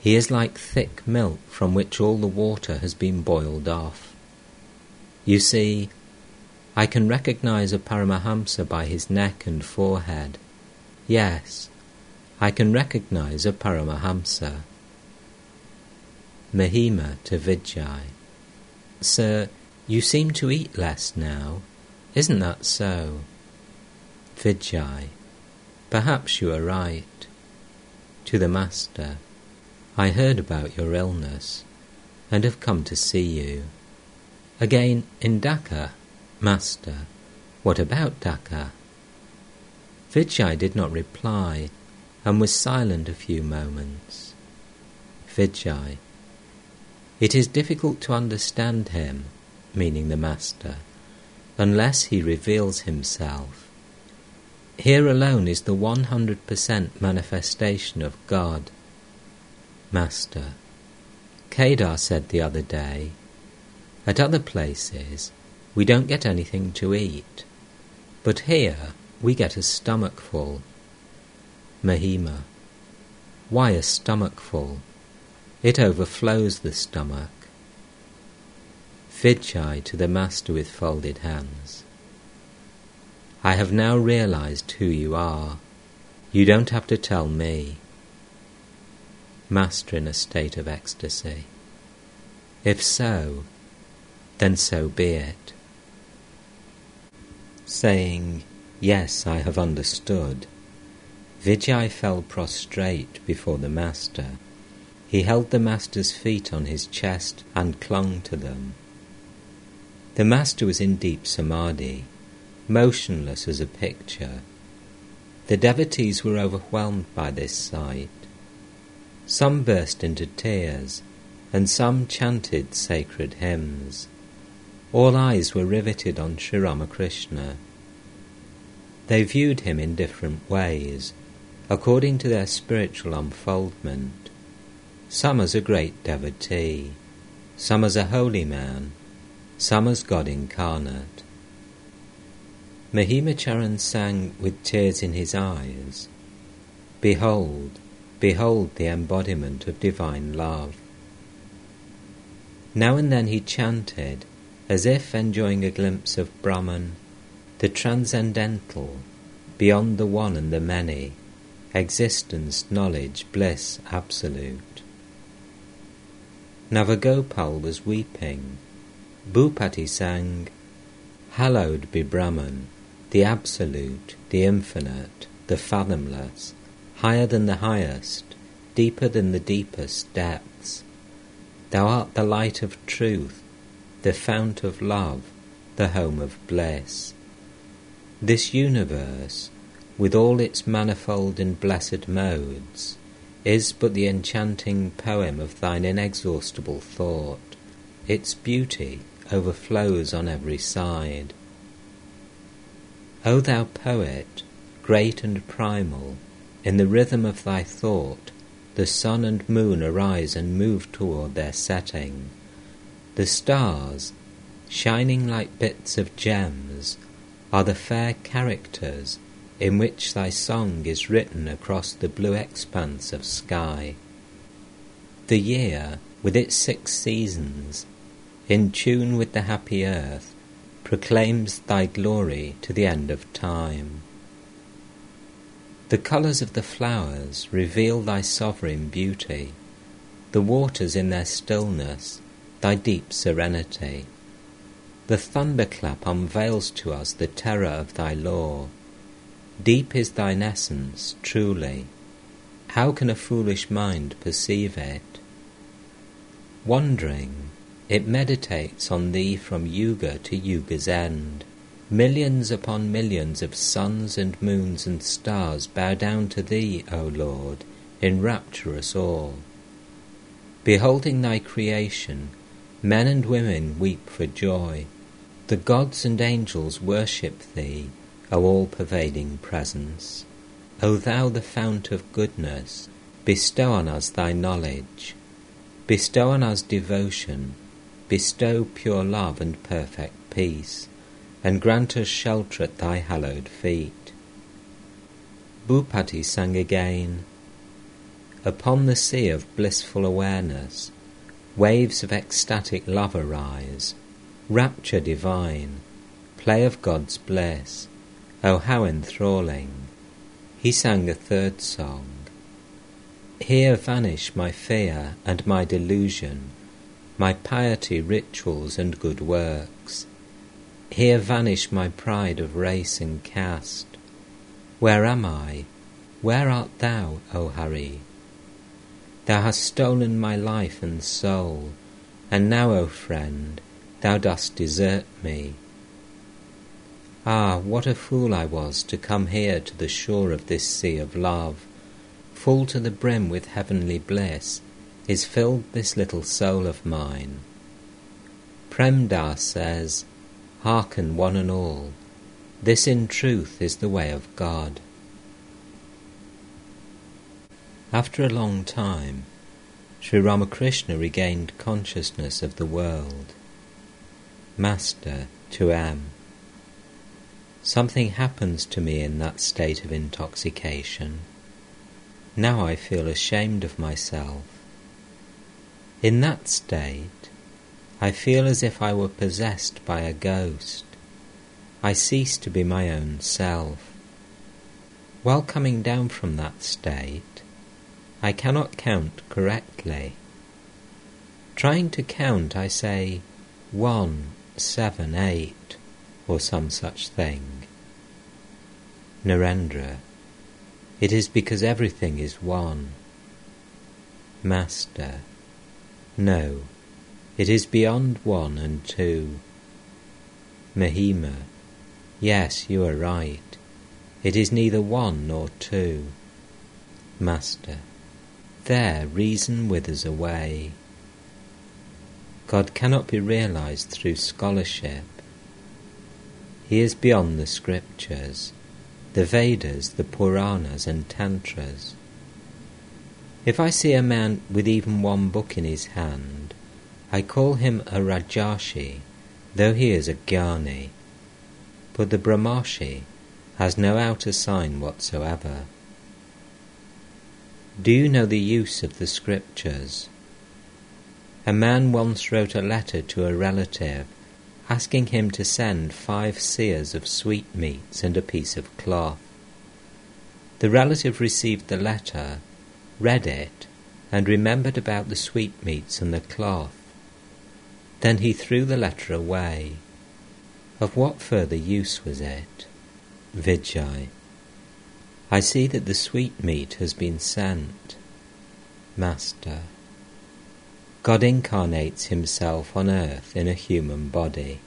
He is like thick milk from which all the water has been boiled off. You see, I can recognize a Paramahamsa by his neck and forehead. Yes, I can recognize a Paramahamsa. Mahima to Vijay. Sir, you seem to eat less now. Isn't that so? Vijay. Perhaps you are right. To the Master. I heard about your illness and have come to see you. Again, in Dhaka, Master. What about Dhaka? Vijay did not reply and was silent a few moments. Vijay. It is difficult to understand him, meaning the Master, unless he reveals himself. Here alone is the 100% manifestation of God. Master, Kedar said the other day, at other places we don't get anything to eat, but here we get a stomachful. Mahima, why a stomachful? It overflows the stomach. Vijay to the Master with folded hands. I have now realized who you are. You don't have to tell me. Master in a state of ecstasy. If so, then so be it. Saying, Yes, I have understood, Vijay fell prostrate before the Master. He held the Master's feet on his chest and clung to them. The Master was in deep samadhi, motionless as a picture. The devotees were overwhelmed by this sight. Some burst into tears, and some chanted sacred hymns. All eyes were riveted on Sri Ramakrishna. They viewed him in different ways, according to their spiritual unfoldment. Some as a great devotee, some as a holy man, some as God incarnate. Mahimacharan sang with tears in his eyes, Behold, behold the embodiment of divine love. Now and then he chanted, as if enjoying a glimpse of Brahman, the transcendental, beyond the one and the many, existence, knowledge, bliss, absolute. Navagopal was weeping. Bhupati sang, Hallowed be Brahman, the absolute, the infinite, the fathomless, higher than the highest, deeper than the deepest depths. Thou art the light of truth, the fount of love, the home of bliss. This universe, with all its manifold and blessed modes, is but the enchanting poem of thine inexhaustible thought. Its beauty overflows on every side. O thou poet, great and primal, in the rhythm of thy thought, the sun and moon arise and move toward their setting. The stars, shining like bits of gems, are the fair characters in which thy song is written across the blue expanse of sky. The year, with its six seasons, in tune with the happy earth, proclaims thy glory to the end of time. The colours of the flowers reveal thy sovereign beauty, the waters in their stillness, thy deep serenity. The thunderclap unveils to us the terror of thy law, Deep is thine essence, truly. How can a foolish mind perceive it? Wondering, it meditates on thee from yuga to yuga's end. Millions upon millions of suns and moons and stars bow down to thee, O Lord, in rapturous awe. Beholding thy creation, men and women weep for joy. The gods and angels worship thee O all-pervading presence, O thou the fount of goodness, bestow on us thy knowledge, bestow on us devotion, bestow pure love and perfect peace, and grant us shelter at thy hallowed feet. Bhupati sang again, Upon the sea of blissful awareness, waves of ecstatic love arise, rapture divine, play of God's bliss, Oh, how enthralling! He sang a third song. Here vanish my fear and my delusion, my piety, rituals, and good works. Here vanish my pride of race and caste. Where am I? Where art thou, O Hari? Thou hast stolen my life and soul, and now, O friend, thou dost desert me. Ah, what a fool I was to come here to the shore of this sea of love. Full to the brim with heavenly bliss is filled this little soul of mine. Prem Das says, Hearken one and all, This in truth is the way of God. After a long time, Sri Ramakrishna regained consciousness of the world. Master, to M. Something happens to me in that state of intoxication. Now I feel ashamed of myself. In that state, I feel as if I were possessed by a ghost. I cease to be my own self. While coming down from that state, I cannot count correctly. Trying to count, I say one, seven, eight, or some such thing. Narendra, it is because everything is one. Master, no, it is beyond one and two. Mahima, yes, you are right. It is neither one nor two. Master, there reason withers away. God cannot be realized through scholarship. He is beyond the scriptures the Vedas, the Puranas, and Tantras. If I see a man with even one book in his hand, I call him a Rajarshi, though he is a Jnani. But the Brahmarshi has no outer sign whatsoever. Do you know the use of the scriptures? A man once wrote a letter to a relative asking him to send five seers of sweetmeats and a piece of cloth. The relative received the letter, read it, and remembered about the sweetmeats and the cloth. Then he threw the letter away. Of what further use was it? Vijay. I see that the sweetmeat has been sent. Master. God incarnates himself on earth in a human body.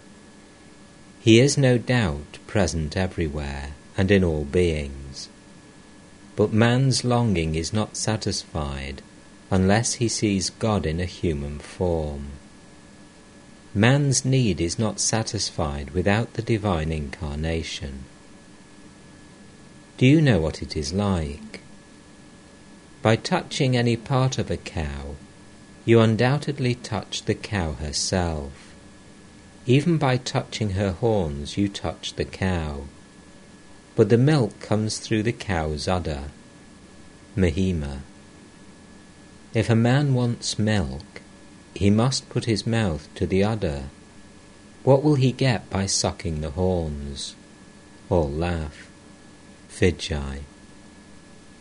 He is no doubt present everywhere and in all beings. But man's longing is not satisfied unless he sees God in a human form. Man's need is not satisfied without the divine incarnation. Do you know what it is like? By touching any part of a cow, you undoubtedly touch the cow herself. Even by touching her horns, you touch the cow. But the milk comes through the cow's udder. Mahima. If a man wants milk, he must put his mouth to the udder. What will he get by sucking the horns? All laugh. Vijay.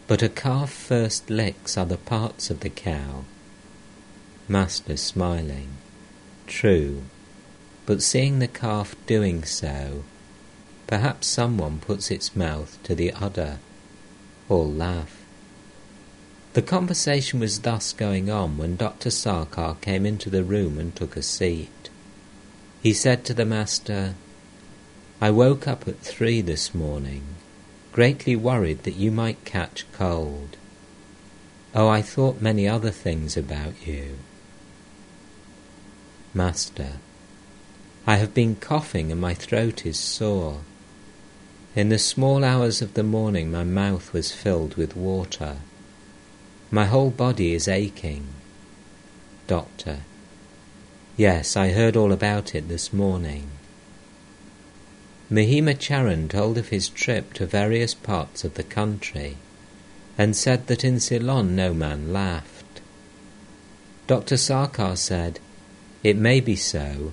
But a calf first licks other parts of the cow Master smiling. True, but seeing the calf doing so, perhaps someone puts its mouth to the udder. All laugh. The conversation was thus going on when Dr. Sarkar came into the room and took a seat. He said to the Master, I woke up at three this morning, greatly worried that you might catch cold. Oh, I thought many other things about you. Master, I have been coughing and my throat is sore. In the small hours of the morning my mouth was filled with water. My whole body is aching. Doctor. Yes, I heard all about it this morning. Mahima Charan told of his trip to various parts of the country and said that in Ceylon no man laughed. Dr. Sarkar said, it may be so,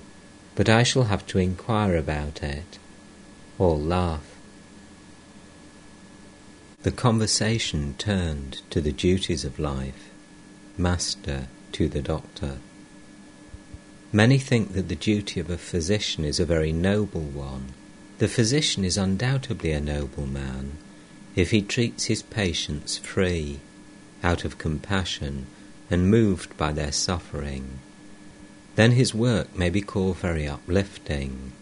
but I shall have to inquire about it. All laugh. The conversation turned to the duties of life, master to the doctor. Many think that the duty of a physician is a very noble one. The physician is undoubtedly a noble man if he treats his patients free, out of compassion, and moved by their suffering then his work may be called very uplifting.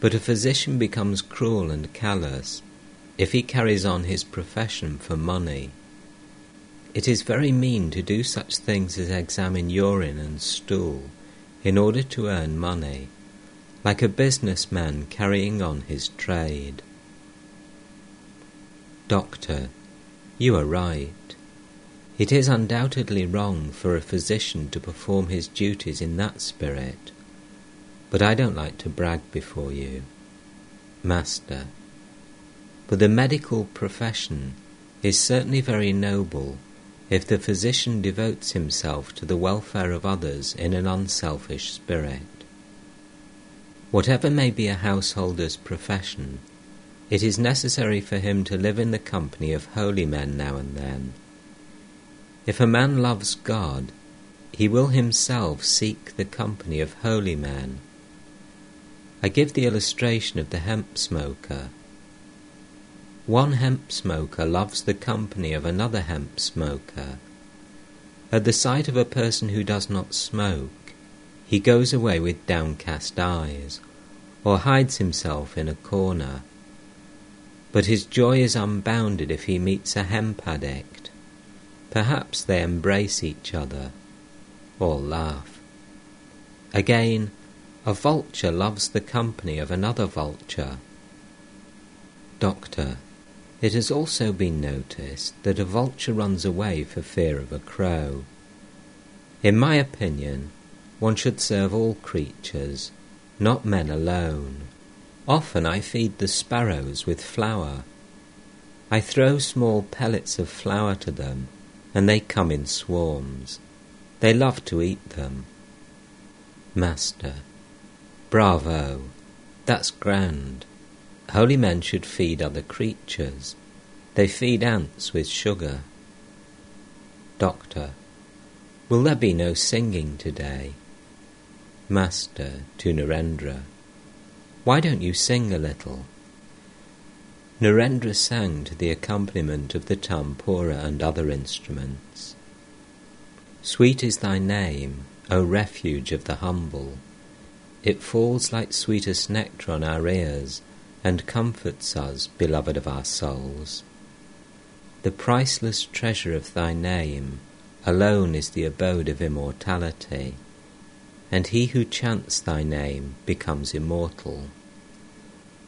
But a physician becomes cruel and callous if he carries on his profession for money. It is very mean to do such things as examine urine and stool in order to earn money, like a businessman carrying on his trade. Doctor, you are right. It is undoubtedly wrong for a physician to perform his duties in that spirit, but I don't like to brag before you. Master, but the medical profession is certainly very noble if the physician devotes himself to the welfare of others in an unselfish spirit. Whatever may be a householder's profession, it is necessary for him to live in the company of holy men now and then. If a man loves God, he will himself seek the company of holy men. I give the illustration of the hemp smoker one hemp smoker loves the company of another hemp smoker. At the sight of a person who does not smoke, he goes away with downcast eyes, or hides himself in a corner. But his joy is unbounded if he meets a hemp addict. Perhaps they embrace each other, or laugh. Again, a vulture loves the company of another vulture. Doctor, it has also been noticed that a vulture runs away for fear of a crow. In my opinion, one should serve all creatures, not men alone. Often I feed the sparrows with flour. I throw small pellets of flour to them, and they come in swarms. They love to eat them. Master, bravo, that's grand. Holy men should feed other creatures. They feed ants with sugar. Doctor, will there be no singing today? Master to Narendra, why don't you sing a little? Narendra sang to the accompaniment of the tampura and other instruments. Sweet is thy name, O refuge of the humble. It falls like sweetest nectar on our ears and comforts us, beloved of our souls. The priceless treasure of thy name alone is the abode of immortality, and he who chants thy name becomes immortal.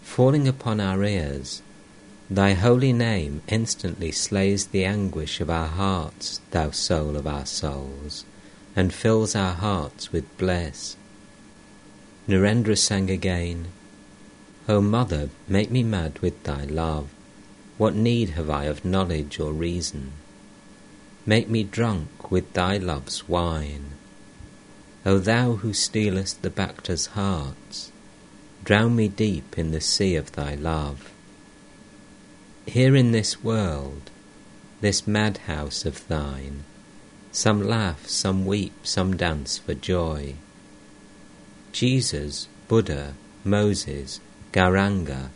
Falling upon our ears, thy holy name instantly slays the anguish of our hearts, thou soul of our souls, and fills our hearts with bliss. Narendra sang again, O Mother, make me mad with thy love. What need have I of knowledge or reason? Make me drunk with thy love's wine. O thou who stealest the Bhakta's hearts, drown me deep in the sea of thy love. Here in this world, this madhouse of thine, some laugh, some weep, some dance for joy. Jesus, Buddha, Moses, Gauranga,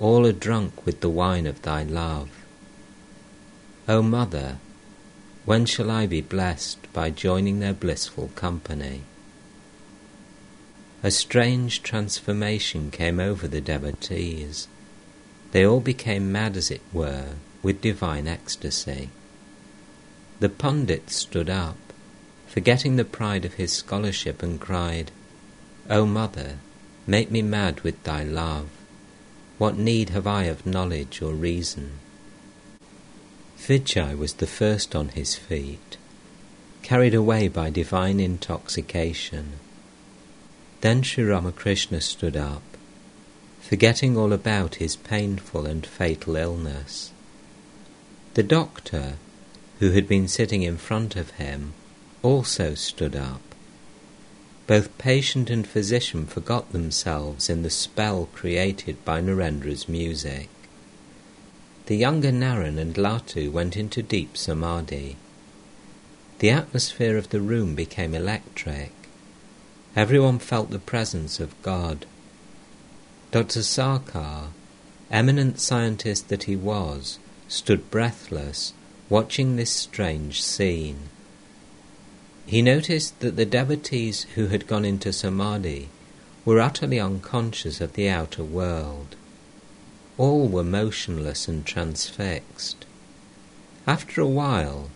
all are drunk with the wine of thy love. O Mother, when shall I be blessed by joining their blissful company? A strange transformation came over the devotees. They all became mad, as it were, with divine ecstasy. The pundit stood up, forgetting the pride of his scholarship, and cried, O Mother, Make me mad with thy love. What need have I of knowledge or reason? Vijay was the first on his feet, carried away by divine intoxication. Then Sri Ramakrishna stood up, forgetting all about his painful and fatal illness. The doctor, who had been sitting in front of him, also stood up both patient and physician forgot themselves in the spell created by Narendra's music. The younger Naren and Latu went into deep samadhi. The atmosphere of the room became electric. Everyone felt the presence of God. Dr. Sarkar, eminent scientist that he was, stood breathless, watching this strange scene. He noticed that the devotees who had gone into samadhi were utterly unconscious of the outer world. All were motionless and transfixed. After a while,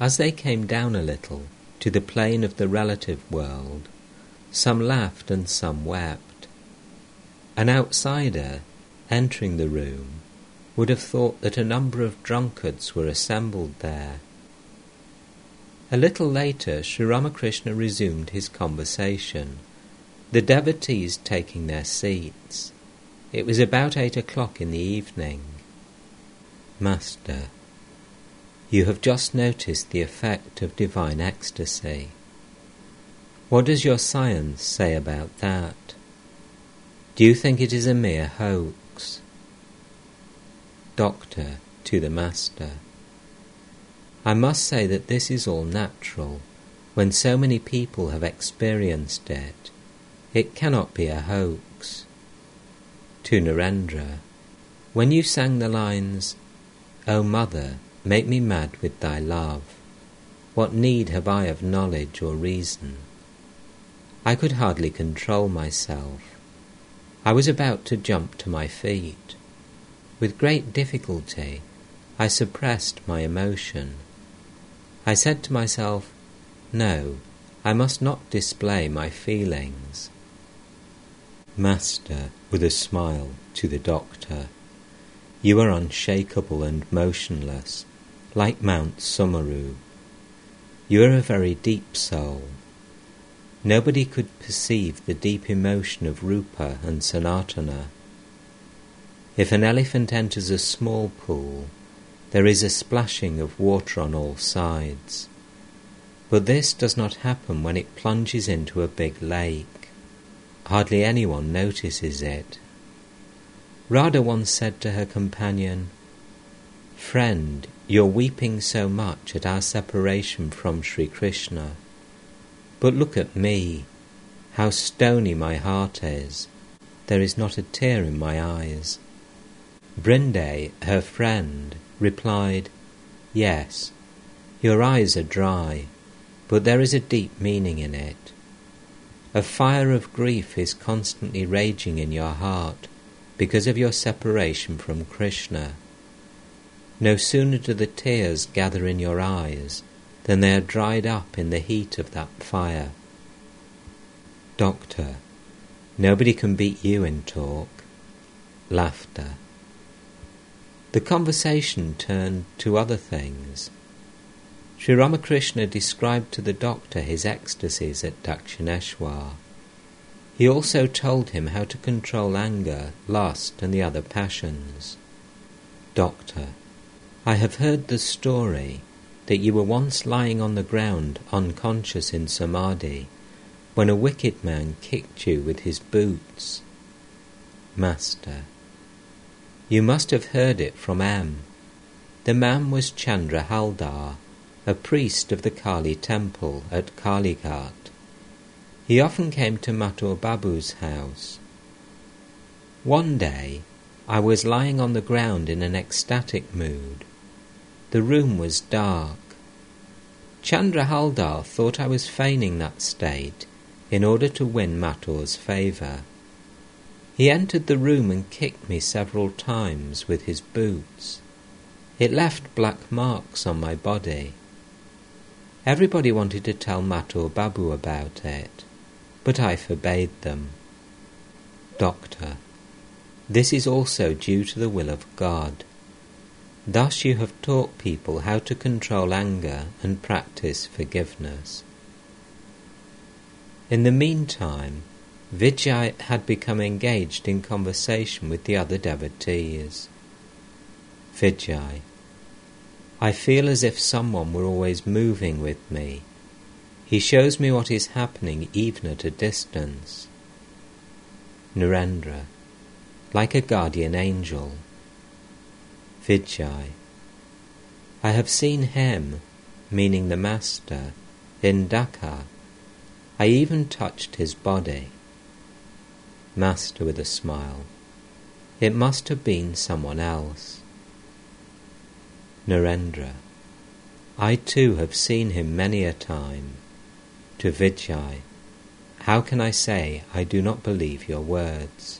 as they came down a little to the plane of the relative world, some laughed and some wept. An outsider, entering the room, would have thought that a number of drunkards were assembled there. A little later, Sri Ramakrishna resumed his conversation, the devotees taking their seats. It was about eight o'clock in the evening. Master, you have just noticed the effect of divine ecstasy. What does your science say about that? Do you think it is a mere hoax? Doctor to the Master. I must say that this is all natural. When so many people have experienced it, it cannot be a hoax. To Narendra, when you sang the lines, O Mother, make me mad with thy love, what need have I of knowledge or reason? I could hardly control myself. I was about to jump to my feet. With great difficulty, I suppressed my emotion. I said to myself, No, I must not display my feelings. Master, with a smile to the doctor, you are unshakable and motionless, like Mount Sumeru. You are a very deep soul. Nobody could perceive the deep emotion of Rupa and Sanatana. If an elephant enters a small pool, there is a splashing of water on all sides. But this does not happen when it plunges into a big lake. Hardly anyone notices it. Radha once said to her companion, Friend, you're weeping so much at our separation from Sri Krishna. But look at me, how stony my heart is. There is not a tear in my eyes. Brinde, her friend, replied, Yes, your eyes are dry, but there is a deep meaning in it. A fire of grief is constantly raging in your heart because of your separation from Krishna. No sooner do the tears gather in your eyes than they are dried up in the heat of that fire. Doctor, nobody can beat you in talk. Laughter. The conversation turned to other things. Sri Ramakrishna described to the doctor his ecstasies at Dakshineshwar. He also told him how to control anger, lust, and the other passions. Doctor, I have heard the story that you were once lying on the ground unconscious in samadhi when a wicked man kicked you with his boots. Master, you must have heard it from M. The man was Chandra Haldar, a priest of the Kali temple at Kalighat. He often came to Mathur Babu's house. One day, I was lying on the ground in an ecstatic mood. The room was dark. Chandra Haldar thought I was feigning that state in order to win Mathur's favour. He entered the room and kicked me several times with his boots. It left black marks on my body. Everybody wanted to tell Mathur Babu about it but I forbade them. Doctor, this is also due to the will of God. Thus you have taught people how to control anger and practice forgiveness. In the meantime, Vijay had become engaged in conversation with the other devotees. Vijay, I feel as if someone were always moving with me he shows me what is happening even at a distance. Narendra, like a guardian angel. Vijay, I have seen him, meaning the Master, in Dhaka. I even touched his body. Master with a smile, it must have been someone else. Narendra, I too have seen him many a time to Vijay, How can I say I do not believe your words?